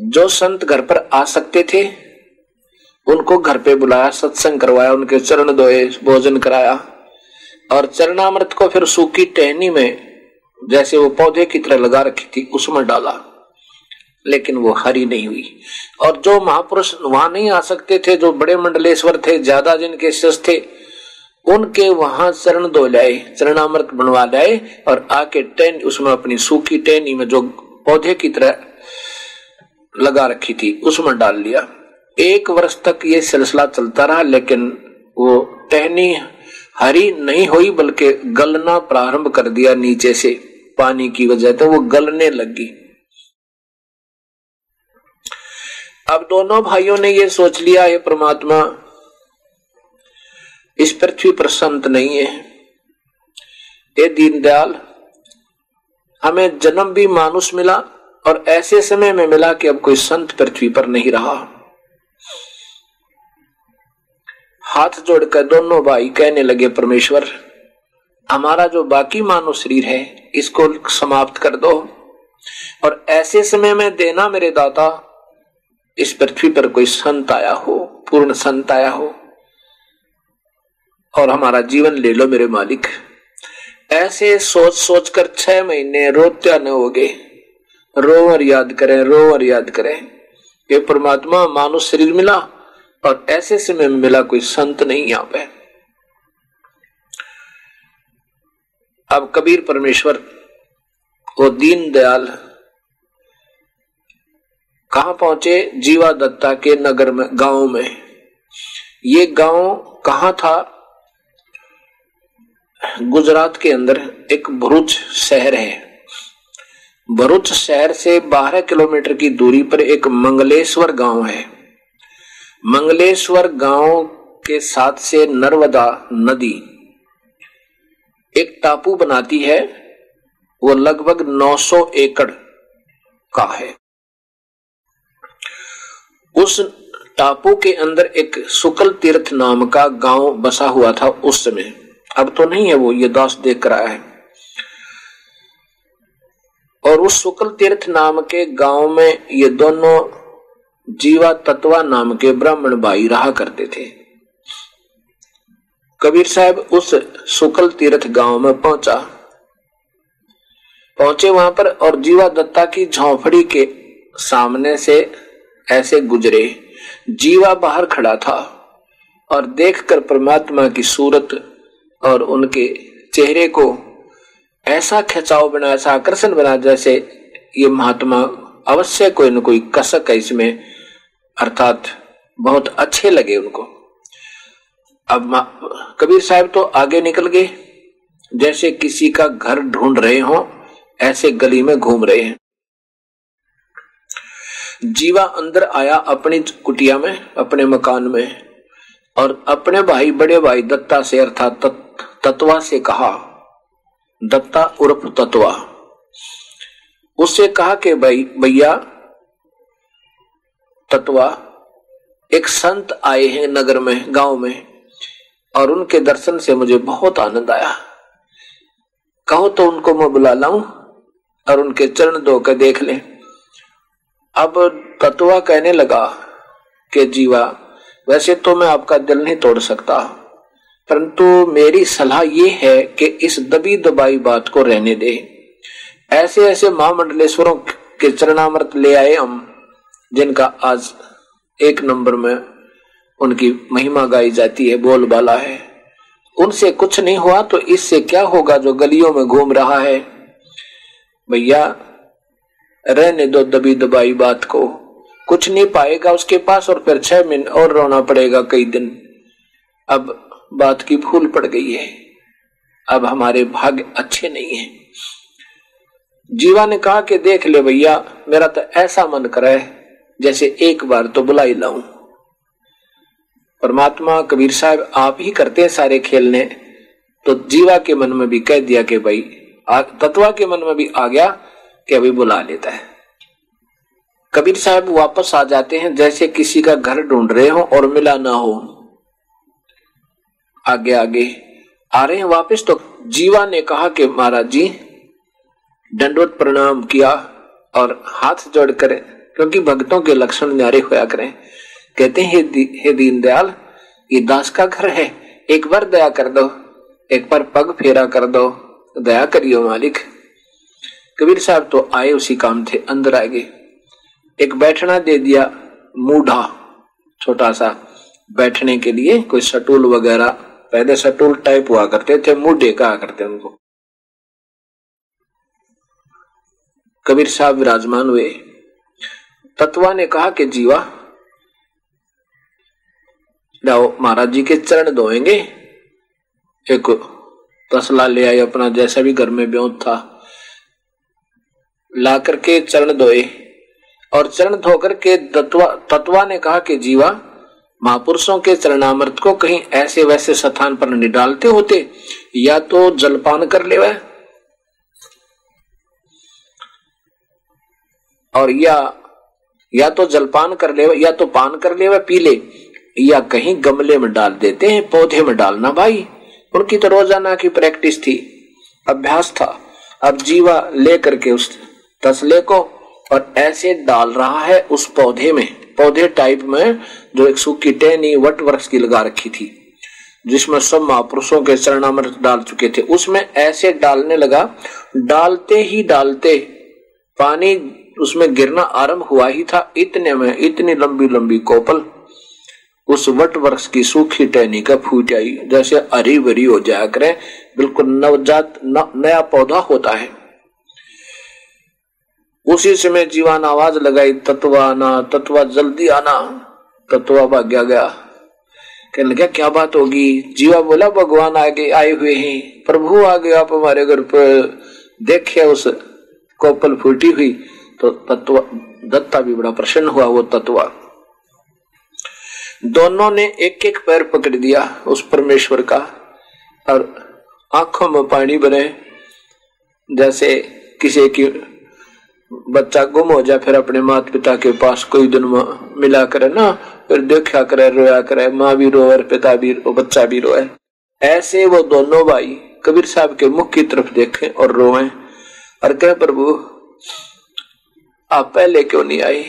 जो संत घर पर आ सकते थे, उनको घर पे बुलाया, सत्संग करवाया, उनके चरण धोए भोजन कराया, और चरणामृत को फिर सूखी टहनी में, जैसे वो पौधे की तरह लगा रखी थी, उसमें डाला। लेकिन वो हरी नहीं हुई। और जो महापुरुष वहाँ नहीं आ सकते थे, जो बड़े मंडलेश्वर थे, ज़्यादा जिनके शिष्य थे उनके वहाँ चरण धो लाए चरणामृत बनवा लाए और आके टेन उसमें अपनी सूखी टेनी में जो पौधे की तरह लगा रखी थी, उसमें डाल लिया। एक वर्ष तक ये सिलसिला चलता रहा, लेकिन वो टहनी हरी नहीं हुई, बल्कि गलना प्रारंभ कर दिया नीचे से पानी की वजह तो वो गलने लगी। अब दोनों भाइयों ने ये सोच लिया ये परमात्मा इस पृथ्वी पर संत नहीं है। ये दीनदयाल, हमें जन्म भी मानुष मिला और ऐसे समय में मिला कि अब कोई संत पृथ्वी पर नहीं रहा। हाथ जोड़कर दोनों भाई कहने लगे, परमेश्वर, हमारा जो बाकी मानव शरीर है, इसको समाप्त कर दो और ऐसे समय में देना मेरे दाता। इस पृथ्वी पर कोई संत आया हो, पूर्ण संत आया हो और हमारा जीवन ले लो मेरे मालिक। ऐसे सोच सोच कर छह महीने रोत्या न हो गए रो और याद करें, रो और याद करें। ये परमात्मा मानुष शरीर मिला और ऐसे समय में मिला कोई संत नहीं यहाँ पे। अब कबीर परमेश्वर, वो दीन दयाल, कहा पहुँचे? जीवा दत्ता के नगर में, गाँव में। ये गाँव कहा था? गुजरात के अंदर एक भरूच शहर है। भरूच शहर से 12 किलोमीटर की दूरी पर एक मंगलेश्वर गाँव है। मंगलेश्वर गाँव के साथ से नर्मदा नदी एक टापू बनाती है। वो लगभग 900 एकड़ का है। उस टापू के अंदर एक सुकल तीर्थ नाम का गाँव बसा हुआ था उस समय। अब तो नहीं है वो, ये दास देख रहा है। और उस सुकल तीर्थ नाम के गाँव में ये दोनों जीवा तत्वा नाम के ब्राह्मण भाई रहा करते थे। कबीर साहब उस सुकल तीर्थ गाँव में पहुँचा। पहुँचे वहाँ पर और जीवा दत्ता की झोंपड़ी के सामने से ऐसे गुजरे। जीवा बाहर खड़ा था और देखकर परमात्मा की सूरत और उनके चेहरे को ऐसा खिंचाव बना, ऐसा आकर्षण बना जैसे ये महात्मा अवश्य कोई न कोई कसक है इसमें, अर्थात बहुत अच्छे लगे उनको। अब कबीर साहब तो आगे निकल गए, जैसे किसी का घर ढूंढ रहे हो, ऐसे गली में घूम रहे हैं। जीवा अंदर आया अपनी कुटिया में, अपने मकान में और अपने भाई, बड़े भाई दत्ता से अर्थात तत्वा से कहा, दत्ता उर्फ़ तत्वा। उससे कहा कि, भाई, भैया, तत्वा एक संत आए हैं नगर में, गाँव में, और उनके दर्शन से मुझे बहुत आनंद आया। कहो तो उनको मैं बुला लाऊं और उनके चरण धो कर देख लें। अब तत्वा कहने लगा कि, जीवा वैसे तो मैं आपका दिल नहीं तोड़ सकता, परंतु मेरी सलाह ये है कि इस दबी दबाई बात को रहने दे। ऐसे ऐसे महामंडलेश्वरों के चरणामृत ले आए हम, जिनका आज एक नंबर में उनकी महिमा गाई जाती है, बोलबाला है। उनसे कुछ नहीं हुआ तो इससे क्या होगा जो गलियों में घूम रहा है? भैया, रहने दो दबी दबाई बात को। कुछ नहीं पाएगा उसके पास और फिर छह महीने और रोना पड़ेगा कई दिन। अब बात की भूल पड़ गई है। अब हमारे भाग्य अच्छे नहीं है। जीवा ने कहा कि देख ले भैया, मेरा तो ऐसा मन करे जैसे एक बार तो बुला ही लाऊं। परमात्मा कबीर साहब, आप ही करते हैं सारे खेलने। तो जीवा के मन में भी कह दिया कि भाई तत्वा के मन में भी आ गया कि अभी बुला लेता है। कबीर साहब वापस आ जाते हैं जैसे किसी का घर ढूंढ रहे हो और मिला ना हो। आगे आगे। आ रहे हैं वापस तो जीवा ने कहा कि महाराज जी, दंडवत प्रणाम किया और हाथ जोड़ कर, क्योंकि भक्तों के लक्षण न्यारे होया करें। कहते हैं, हे दीनदयाल, ये दास का घर है। एक बार दया कर दो, एक बार पग फेरा कर दो, दया करियो मालिक। कबीर साहब तो आए, उसी काम थे अंदर आ गए। एक बैठना दे दिया मूढ़ा, छोटा सा, बैठने के लिए कोई सटूल वगैरह, पहले सटूल टाइप हुआ करते थे, मूढ़े कहा करते उनको। कबीर साहब विराजमान हुए। तत्वा ने कहा कि जीवा, जाओ महाराज जी के चरण धोएँगे। एक तसला ले आए अपना, जैसा भी घर में ब्योत था। ला करके चरण धोए। और चरण धोकर के तत्वा ने कहा कि जीवा, महापुरुषों के चरणामृत को कहीं ऐसे वैसे स्थान पर नहीं डालते होते, या तो जलपान कर ले और या या तो जलपान कर ले या तो पान कर ले पी ले या कहीं गमले में डाल देते हैं, पौधे में डालना भाई। उनकी तो रोज़ाना की प्रैक्टिस थी, अभ्यास था। अब जीवा लेकर के उस तसले को और ऐसे डाल रहा है उस पौधे में, पौधे टाइप में, जो एक सूखी टहनी, वट वृक्ष की लगा रखी थी, जिसमें सब महापुरुषों के चरणामृत डाल चुके थे। उसमें ऐसे डालने लगा, डालते ही डालते पानी उसमें गिरना आरंभ हुआ ही था। इतने में इतनी लंबी लंबी कोपल उस वट वृक्ष की सूखी टहनी का फूट आई। जैसे हरी भरी हो जाया करे, बिल्कुल नवजात नया पौधा होता है। उसी समय जीवान आवाज़ लगाई, तत्वा आना तत्वा जल्दी आना। तत्वा भाग्या गया। कहने लगा, क्या बात होगी? जीवा बोला, भगवान आगे आए हुए हैं, प्रभु आ गए आप हमारे घर पर देखे उस कोपल फूटी हुई। तो तत्व, दत्ता भी बड़ा प्रसन्न हुआ, वो तत्वा। दोनों ने एक एक पैर पकड़ दिया उस परमेश्वर का, और आँखों में पानी भरे जैसे किसी की बच्चा गुम हो जाए, फिर अपने माता पिता के पास कोई दिन मिला करे ना, फिर देखा करे, रोया करे, माँ भी रोए पिता भी रो, बच्चा भी रोए। ऐसे वो दोनों भाई कबीर साहब के मुख की तरफ़ देखें और रोए और कहे, प्रभु, आप पहले क्यों नहीं आई?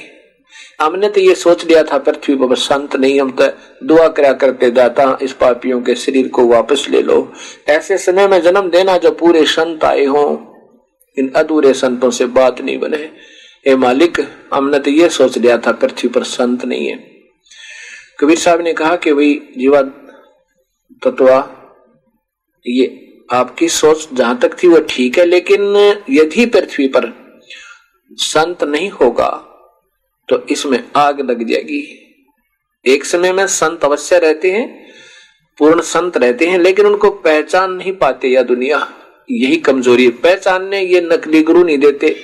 हमने तो ये सोच लिया था, पृथ्वी पर संत नहीं, हम तो दुआ करा करते दाता, इस पापियों के शरीर को वापस ले लो। ऐसे समय में जन्म देना, जो पूरे संत आए हों इन अधूरे संतों से बात नहीं बने। ए मालिक, हमने तो ये सोच लिया था, पृथ्वी पर संत नहीं है। कबीर साहब ने कहा कि भाई, जीवा तत्वा, ये आपकी सोच जहाँ तक थी वो ठीक है, लेकिन यदि पृथ्वी पर संत नहीं होगा तो इसमें आग लग जाएगी। एक समय में संत अवश्य रहते हैं, पूर्ण संत रहते हैं, लेकिन उनको पहचान नहीं पाते या दुनिया। यही कमज़ोरी है। पहचानने ये नकली गुरु नहीं देते।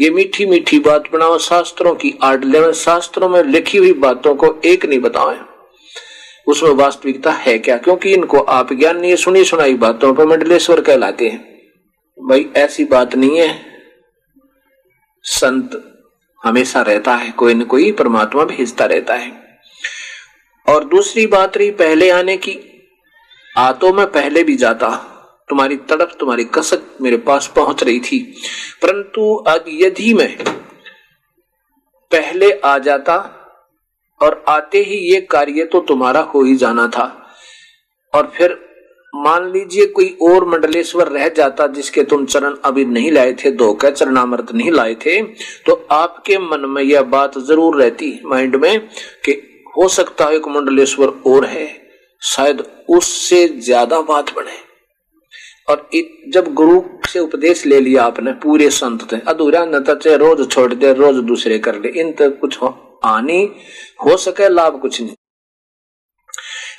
ये मीठी मीठी बात बनाओ, शास्त्रों की आड़ ले शास्त्रों में लिखी हुई बातों को एक नहीं बताओ। उसमें वास्तविकता है क्या? क्योंकि इनको आप ज्ञान नहीं सुनी सुनाई बातों पर मंडलेश्वर कहलाते हैं। भाई, ऐसी बात नहीं है। संत हमेशा रहता है, कोई न कोई परमात्मा भेजता रहता है। और दूसरी बात रही पहले आने की। आ तो मैं पहले भी जाता। तुम्हारी तड़प, तुम्हारी कसक मेरे पास पहुँच रही थी। परंतु अब यदि मैं पहले आ जाता और आते ही ये कार्य तो तुम्हारा हो ही जाना था। और फिर मान लीजिए कोई और मंडलेश्वर रह जाता जिसके तुम चरण अभी नहीं लाए थे, दो का चरणामृत नहीं लाए थे तो आपके मन में यह बात ज़रूर रहती माइंड में कि हो सकता है एक मंडलेश्वर और है, शायद उससे ज़्यादा बात बढ़े। और जब गुरु से उपदेश ले लिया आपने पूरे संत थे अधूरा न चे रोज छोड़ दे रोज दूसरे कर ले इन तक कुछ हो, आनी हो सके लाभ कुछ नहीं।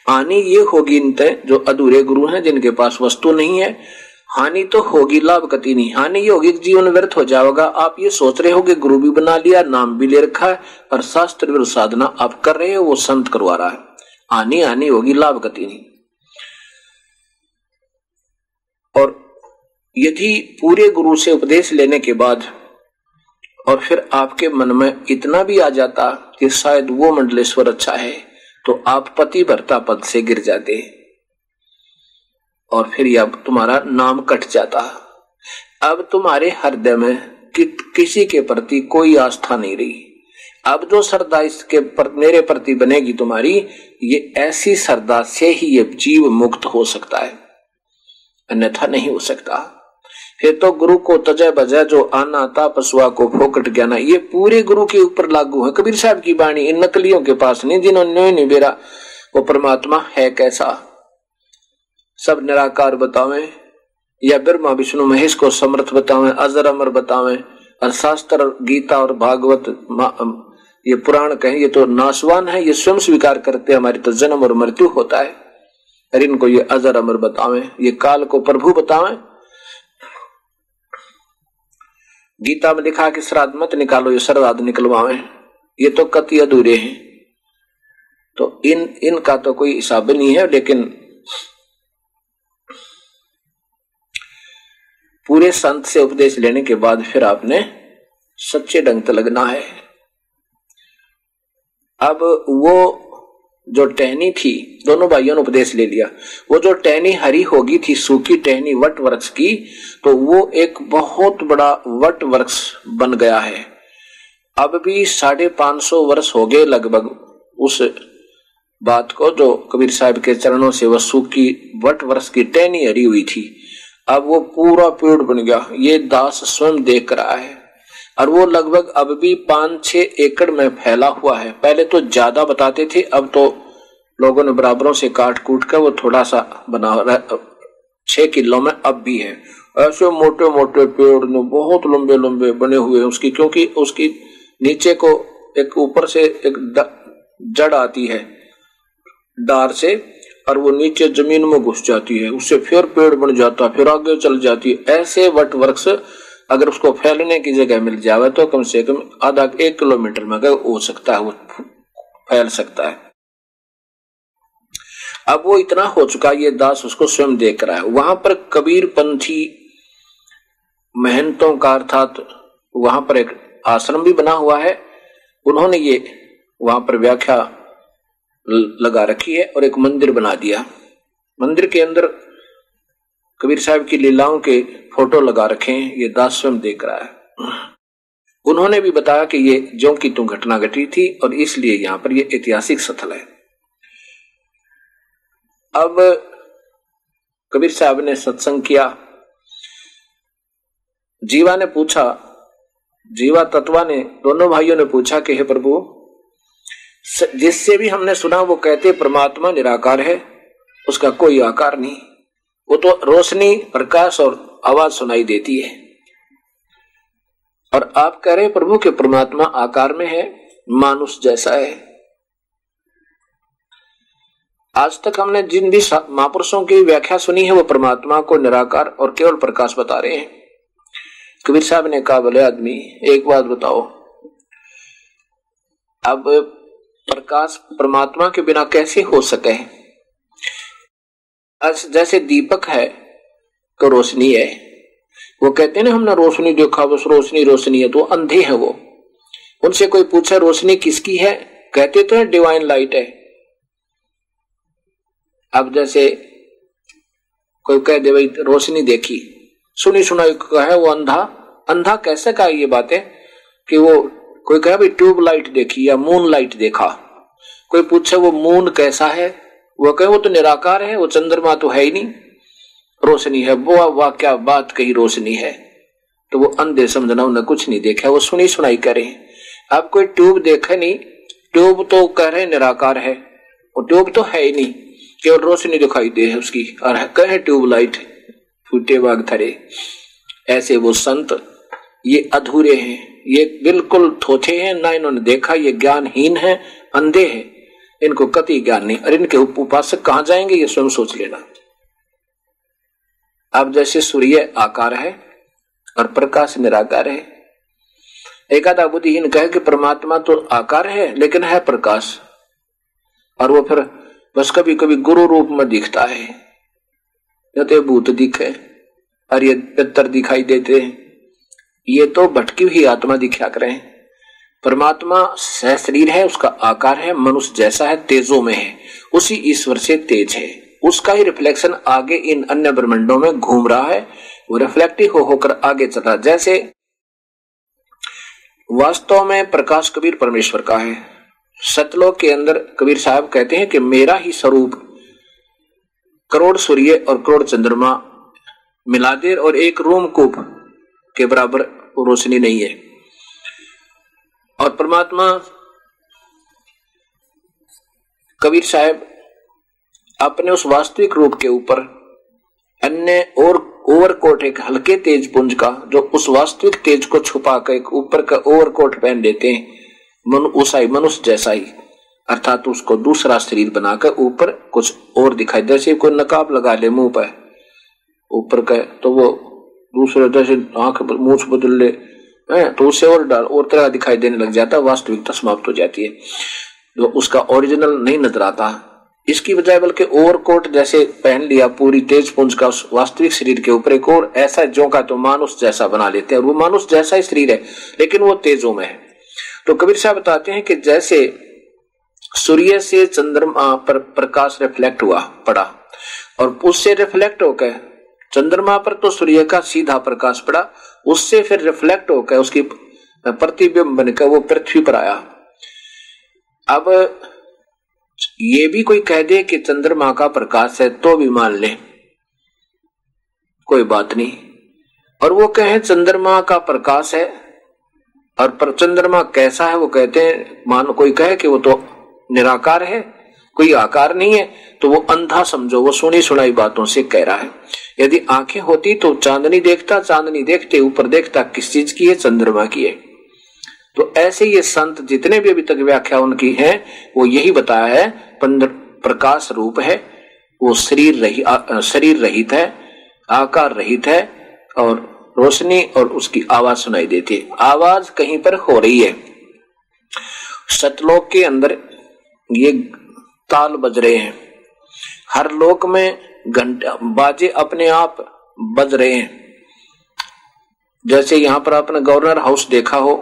हानि ये होगी इन तय जो अधूरे गुरु हैं जिनके पास वस्तु नहीं है हानि तो होगी लाभ कति नहीं। हानि ये होगी जीवन व्यर्थ हो जाएगा आप ये सोच रहे हो गुरु भी बना लिया नाम भी ले रखा है और शास्त्र साधना आप कर रहे हो वो संत करवा रहा है। हानि हानि होगी लाभ कति नहीं। और यदि पूरे गुरु से उपदेश लेने के बाद और फिर आपके मन में इतना भी आ जाता कि शायद वो मंडलेश्वर अच्छा है तो आप पति भरता पद से गिर जाते। और फिर अब तुम्हारा नाम कट जाता। अब तुम्हारे हृदय में कि, किसी के प्रति कोई आस्था नहीं रही। अब जो श्रद्धा इसके पर, मेरे प्रति बनेगी तुम्हारी ये ऐसी श्रद्धा से ही ये जीव मुक्त हो सकता है। अन्यथा नहीं हो सकता। फिर तो गुरु को तजय बजय, जो आना था पशुआ को फोकट ज्ञाना, ये पूरे गुरु के ऊपर लागू है। कबीर साहब की बाणी इन नकलियों के पास नहीं जिन्होंने नहीं बेरा, वो परमात्मा है कैसा? सब निराकार बतावे, या ब्रह्मा, विष्णु, महेश को समर्थ बतावे, अजर अमर बतावे, और शास्त्र, गीता और भागवत ये पुराण कहें, ये तो नाशवान है, ये स्वयं स्वीकार करते हमारी तो जन्म और मृत्यु होता है। और इनको ये अजर अमर बतावे, ये काल को प्रभु बतावे। गीता में लिखा कि श्राद्ध मत निकालो, ये श्राद्ध निकलवावे। ये तो कति अधूरे हैं। तो इन इनका तो कोई हिसाब नहीं है, लेकिन पूरे संत से उपदेश लेने के बाद फिर आपने सच्चे ढंग से लगना है। अब वो जो टहनी थी, दोनों भाइयों ने उपदेश ले लिया। वो जो टहनी हरी होगी थी, सूखी टहनी वट वृक्ष की तो वो एक बहुत बड़ा वट वृक्ष बन गया है। अब भी साढ़े पाँच सौ वर्ष हो गए लगभग उस बात को, जो कबीर साहब के चरणों से वह सूखी वट वृक्ष की टहनी हरी हुई थी। अब वो पूरा पेड़ बन गया। ये दास स्वयं देख रहा है। और वो लगभग अब भी पाँच छह एकड़ में फैला हुआ है। पहले तो ज़्यादा बताते थे, अब तो लोगों ने बराबरों से काट कूट कर वो थोड़ा सा बना छह किलो में अब भी है। ऐसे मोटे मोटे पेड़ ने, बहुत लंबे लंबे बने हुए उसकी, क्योंकि उसकी नीचे को एक ऊपर से एक जड़ आती है, डार से, और वो नीचे ज़मीन में घुस जाती है। उससे फिर पेड़ बन जाता, फिर आगे चल जाती है। ऐसे वट वृक्ष अगर उसको फैलने की जगह मिल जावे तो कम से कम आधा एक किलोमीटर में अगर हो सकता है, वो फैल सकता है। अब वो इतना हो चुका ये दास उसको स्वयं देख रहा है। वहाँ पर कबीर पंथी महंतों का अर्थात वहाँ पर एक आश्रम भी बना हुआ है। उन्होंने ये वहाँ पर व्याख्या लगा रखी है और एक मंदिर बना दिया। मंदिर के अंदर कबीर साहब की लीलाओं के फ़ोटो लगा रखे हैं, ये दास स्वयं देख रहा है। उन्होंने भी बताया कि ये जो की तुम घटना घटी थी और इसलिए यहाँ पर ये ऐतिहासिक स्थल है। अब कबीर साहब ने सत्संग किया। जीवा ने पूछा, जीवा तत्वा ने, दोनों भाइयों ने पूछा कि हे प्रभु, जिससे भी हमने सुना वो कहते परमात्मा निराकार है, उसका कोई आकार नहीं। वो तो रोशनी, प्रकाश और आवाज़ सुनाई देती है। और आप कह रहे प्रभु, के परमात्मा आकार में है, मानुष जैसा है। आज तक हमने जिन भी महापुरुषों की व्याख्या सुनी है, वो परमात्मा को निराकार और केवल प्रकाश बता रहे हैं। कबीर साहब ने कहा बोले आदमी, एक बात बताओ। अब प्रकाश परमात्मा के बिना कैसे हो सके जैसे दीपक है तो रोशनी है। वो कहते हैं ना, हमने रोशनी देखा बस रोशनी रोशनी है तो अंधे है वो। उनसे कोई पूछा, रोशनी किसकी है? कहते तो है डिवाइन लाइट है। अब जैसे कोई कह दे, भाई, रोशनी देखी। सुनी सुनाई है वो अंधा। अंधा कैसे कहा ये बात? कि वो कोई कहे, भाई, ट्यूबलाइट देखी या मून लाइट देखा? कोई पूछे, वो मून कैसा है? वो कहे, वो तो निराकार है, वो चंद्रमा तो है ही नहीं। रोशनी है, वो वाह क्या बात कही रोशनी है? तो वो अंधे समझना उन्हें कुछ नहीं देखा, वो सुनी सुनाई करे। अब कोई ट्यूब देखा नहीं, ट्यूब तो कह रहे निराकार है, वो ट्यूब तो है ही नहीं। केवल रोशनी दिखाई दे है उसकी, और कहे, ट्यूबलाइट फूटे बाग थरे ऐसे वो संत, ये अधूरे हैं, ये बिल्कुल थोथे हैं, ना इन्होंने देखा, ये ज्ञानहीन है, अंधे हैं। इनको कति ज्ञान नहीं। और इनके उपासक कहाँ जाएँगे, ये स्वयं सोच लेना। अब जैसे सूर्य आकार है और प्रकाश निराकार है एक आधा बुद्धिहीन कहे कि परमात्मा तो आकार है, लेकिन है प्रकाश। और वो फिर बस कभी कभी गुरु रूप में दिखता है। या तो भूत दिखे और ये पितर दिखाई देते हैं, ये तो भटकी हुई आत्मा दिखा करें परमात्मा सह शरीर है, उसका आकार है, मनुष्य जैसा है, तेजो में है, उसी ईश्वर से तेज है। उसका ही रिफ्लेक्शन आगे इन अन्य ब्रह्मंडों में घूम रहा है, वो रिफ्लेक्टिव हो होकर आगे चल जैसे वास्तव में प्रकाश कबीर परमेश्वर का है। सतलोक के अंदर कबीर साहब कहते हैं कि मेरा ही स्वरूप करोड़ सूर्य और करोड़ चंद्रमा मिला दे और एक रोम कूप के बराबर रोशनी नहीं है। और परमात्मा कबीर साहब अपने उस वास्तविक रूप के ऊपर अन्य और ओवरकोट एक हल्के तेज पुंज का, जो उस वास्तविक तेज को छुपा कर एक ऊपर का ओवरकोट पहन देते हैं, मन उसाई, मनुष्य जैसा ही। अर्थात उसको दूसरा शरीर बनाकर ऊपर कुछ और दिखाई, जैसे कोई नकाब लगा ले मुँह पर। ऊपर का तो वो दूसरे जैसे आँख मुँह बदल ले तो उससे और और तरह दिखाई देने लग जाता है वास्तविकता समाप्त हो जाती है। तो उसका ओरिजिनल नहीं नज़र आता, इसकी बजाय बल्कि ओवरकोट जैसे पहन लिया, पूरी तेज पुंज का वास्तविक शरीर के ऊपर एक और ऐसा जो का तो मानुष जैसा बना लेते हैं, और वो मानुष जैसा ही शरीर है, लेकिन वो तेजों में है। तो कबीर साहब बताते हैं कि जैसे सूर्य से चंद्रमा पर प्रकाश रिफ्लेक्ट हुआ, पड़ा, और उससे रिफ्लेक्ट होकर चंद्रमा पर तो सूर्य का सीधा प्रकाश पड़ा उससे फिर रिफ्लेक्ट होकर उसकी प्रतिबिंब बनकर वो पृथ्वी पर आया। अब ये भी कोई कह दे कि चंद्रमा का प्रकाश है तो भी मान ले। कोई बात नहीं। और वो कहे, चंद्रमा का प्रकाश है और पर चंद्रमा कैसा है? वो कहते हैं, मान, कोई कहे कि वो तो निराकार है कोई आकार नहीं है तो वो अंधा समझो, वो सुनी सुनाई बातों से कह रहा है। यदि आँखें होती तो चांदनी देखता, चांदनी देखते, ऊपर देखता किस चीज़ की है, चंद्रमा की है। तो ऐसे ये संत जितने भी अभी तक व्याख्या उनकी है, वो यही बताया है प्रकाश रूप है, वो शरीर रही शरीर रहित है, आकार रहित है, और रोशनी और उसकी आवाज़ सुनाई देती है। आवाज़ कहीं पर हो रही है। सतलोक के अंदर ये ताल बज रहे हैं। हर लोक में घंटा, बाजे अपने आप बज रहे हैं। जैसे यहाँ पर आपने गवर्नर हाउस देखा हो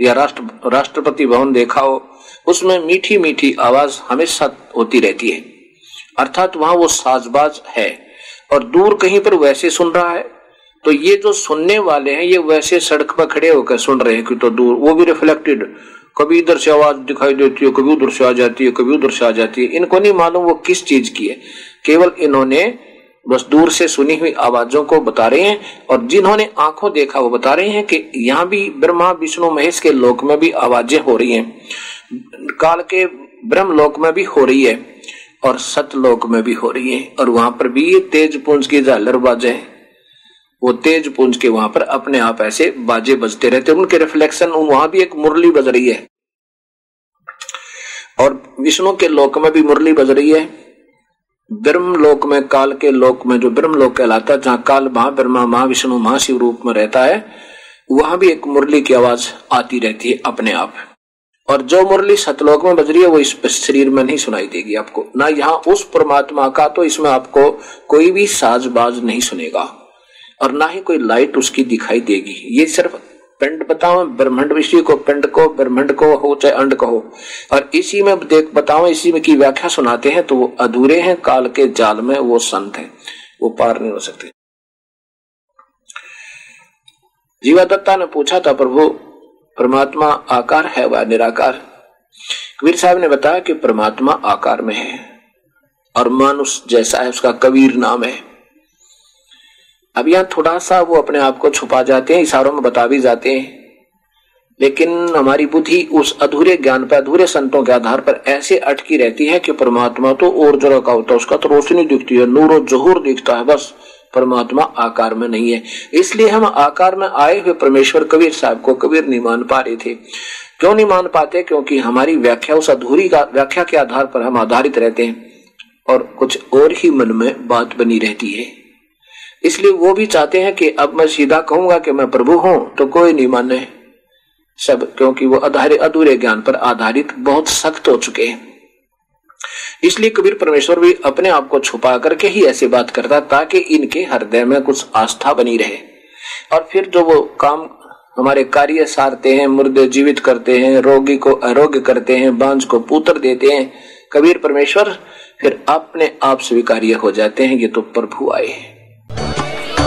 या राष्ट्र, राष्ट्रपति भवन देखा हो, उसमें मीठी मीठी आवाज़ हमेशा होती रहती है। अर्थात वहाँ वो साजबाज है। और दूर कहीं पर वैसे सुन रहा है तो ये जो सुनने वाले हैं, ये वैसे सड़क पर खड़े होकर सुन रहे हैं, कि तो दूर, वो भी रिफ्लेक्टेड कभी इधर से आवाज़ दिखाई देती है, कभी उधर से आ जाती है, कभी उधर से आ जाती है। इनको नहीं मालूम वो किस चीज़ की है। केवल इन्होंने बस दूर से सुनी हुई आवाजों को बता रहे हैं और जिन्होंने आँखों देखा वो बता रहे हैं कि यहाँ भी ब्रह्मा, विष्णु, महेश के लोक में भी आवाज़ें हो रही हैं। काल के ब्रह्म लोक में भी हो रही है और सतलोक में भी हो रही है और वहाँ पर भी ये तेज पुंज की झालर बाजे वो तेज पुंज के वहाँ पर अपने आप ऐसे बाजे बजते रहते उनके रिफ्लेक्शन वहाँ भी एक मुरली बज रही है। और विष्णु के लोक में भी मुरली बज रही है। ब्रह्म लोक में, काल के लोक में, जो ब्रह्म लोक कहलाता है, जहाँ काल महा ब्रह्मा महाविष्णु, महाशिव रूप में रहता है, वहाँ भी एक मुरली की आवाज़ आती रहती है अपने आप। और जो मुरली सतलोक में बज रही है, वो इस शरीर में नहीं सुनाई देगी आपको। ना यहाँ उस परमात्मा का तो इसमें आपको कोई भी साजबाज नहीं सुनेगा। और ना ही कोई लाइट उसकी दिखाई देगी। ये सिर्फ़ पिंड बताओ ब्रह्मंड विषय को, पिंड को, ब्रह्मंड को हो चाहे अंड को हो। और इसी में देख बताओ इसी में की व्याख्या सुनाते हैं तो वो अधूरे हैं, काल के जाल में वो संत है। वो पार नहीं हो सकते। जीवा दत्ता ने पूछा था प्रभु परमात्मा आकार है वह निराकार? कबीर साहब ने बताया कि परमात्मा आकार में है। और मानुष जैसा है, उसका कबीर नाम है। अब यहाँ थोड़ा सा वो अपने आप को छुपा जाते हैं, इशारों में बता भी जाते हैं। लेकिन हमारी बुद्धि उस अधूरे ज्ञान पर अधूरे संतों के आधार पर ऐसे अटकी रहती है कि परमात्मा तो और जरा का होता है, उसका तो रोशनी दिखती है, नूर जहूर दिखता है, बस परमात्मा आकार में नहीं है। इसलिए हम आकार में आए हुए परमेश्वर कबीर साहब को कबीर नहीं मान पा रहे थे। क्यों नहीं मान पाते? क्योंकि हमारी व्याख्या, उस अधूरी का, व्याख्या के आधार पर हम आधारित रहते हैं और कुछ और ही मन में बात बनी रहती है। इसलिए वो भी चाहते हैं कि अब मैं सीधा कहूँगा कि मैं प्रभु हूँ तो कोई नहीं माने। सब, क्योंकि वो अधारे अधूरे ज्ञान पर आधारित बहुत सख्त हो चुके हैं। इसलिए कबीर परमेश्वर भी अपने आप को छुपा करके ही ऐसी बात करता ताकि इनके हृदय में कुछ आस्था बनी रहे। और फिर जो वो काम, हमारे कार्य सारते हैं, मुर्दे जीवित करते हैं, रोगी को आरोग्य करते हैं, बांझ को पुत्र देते हैं, कबीर परमेश्वर फिर अपने आप स्वीकार्य हो जाते हैं, ये तो प्रभु आए हैं।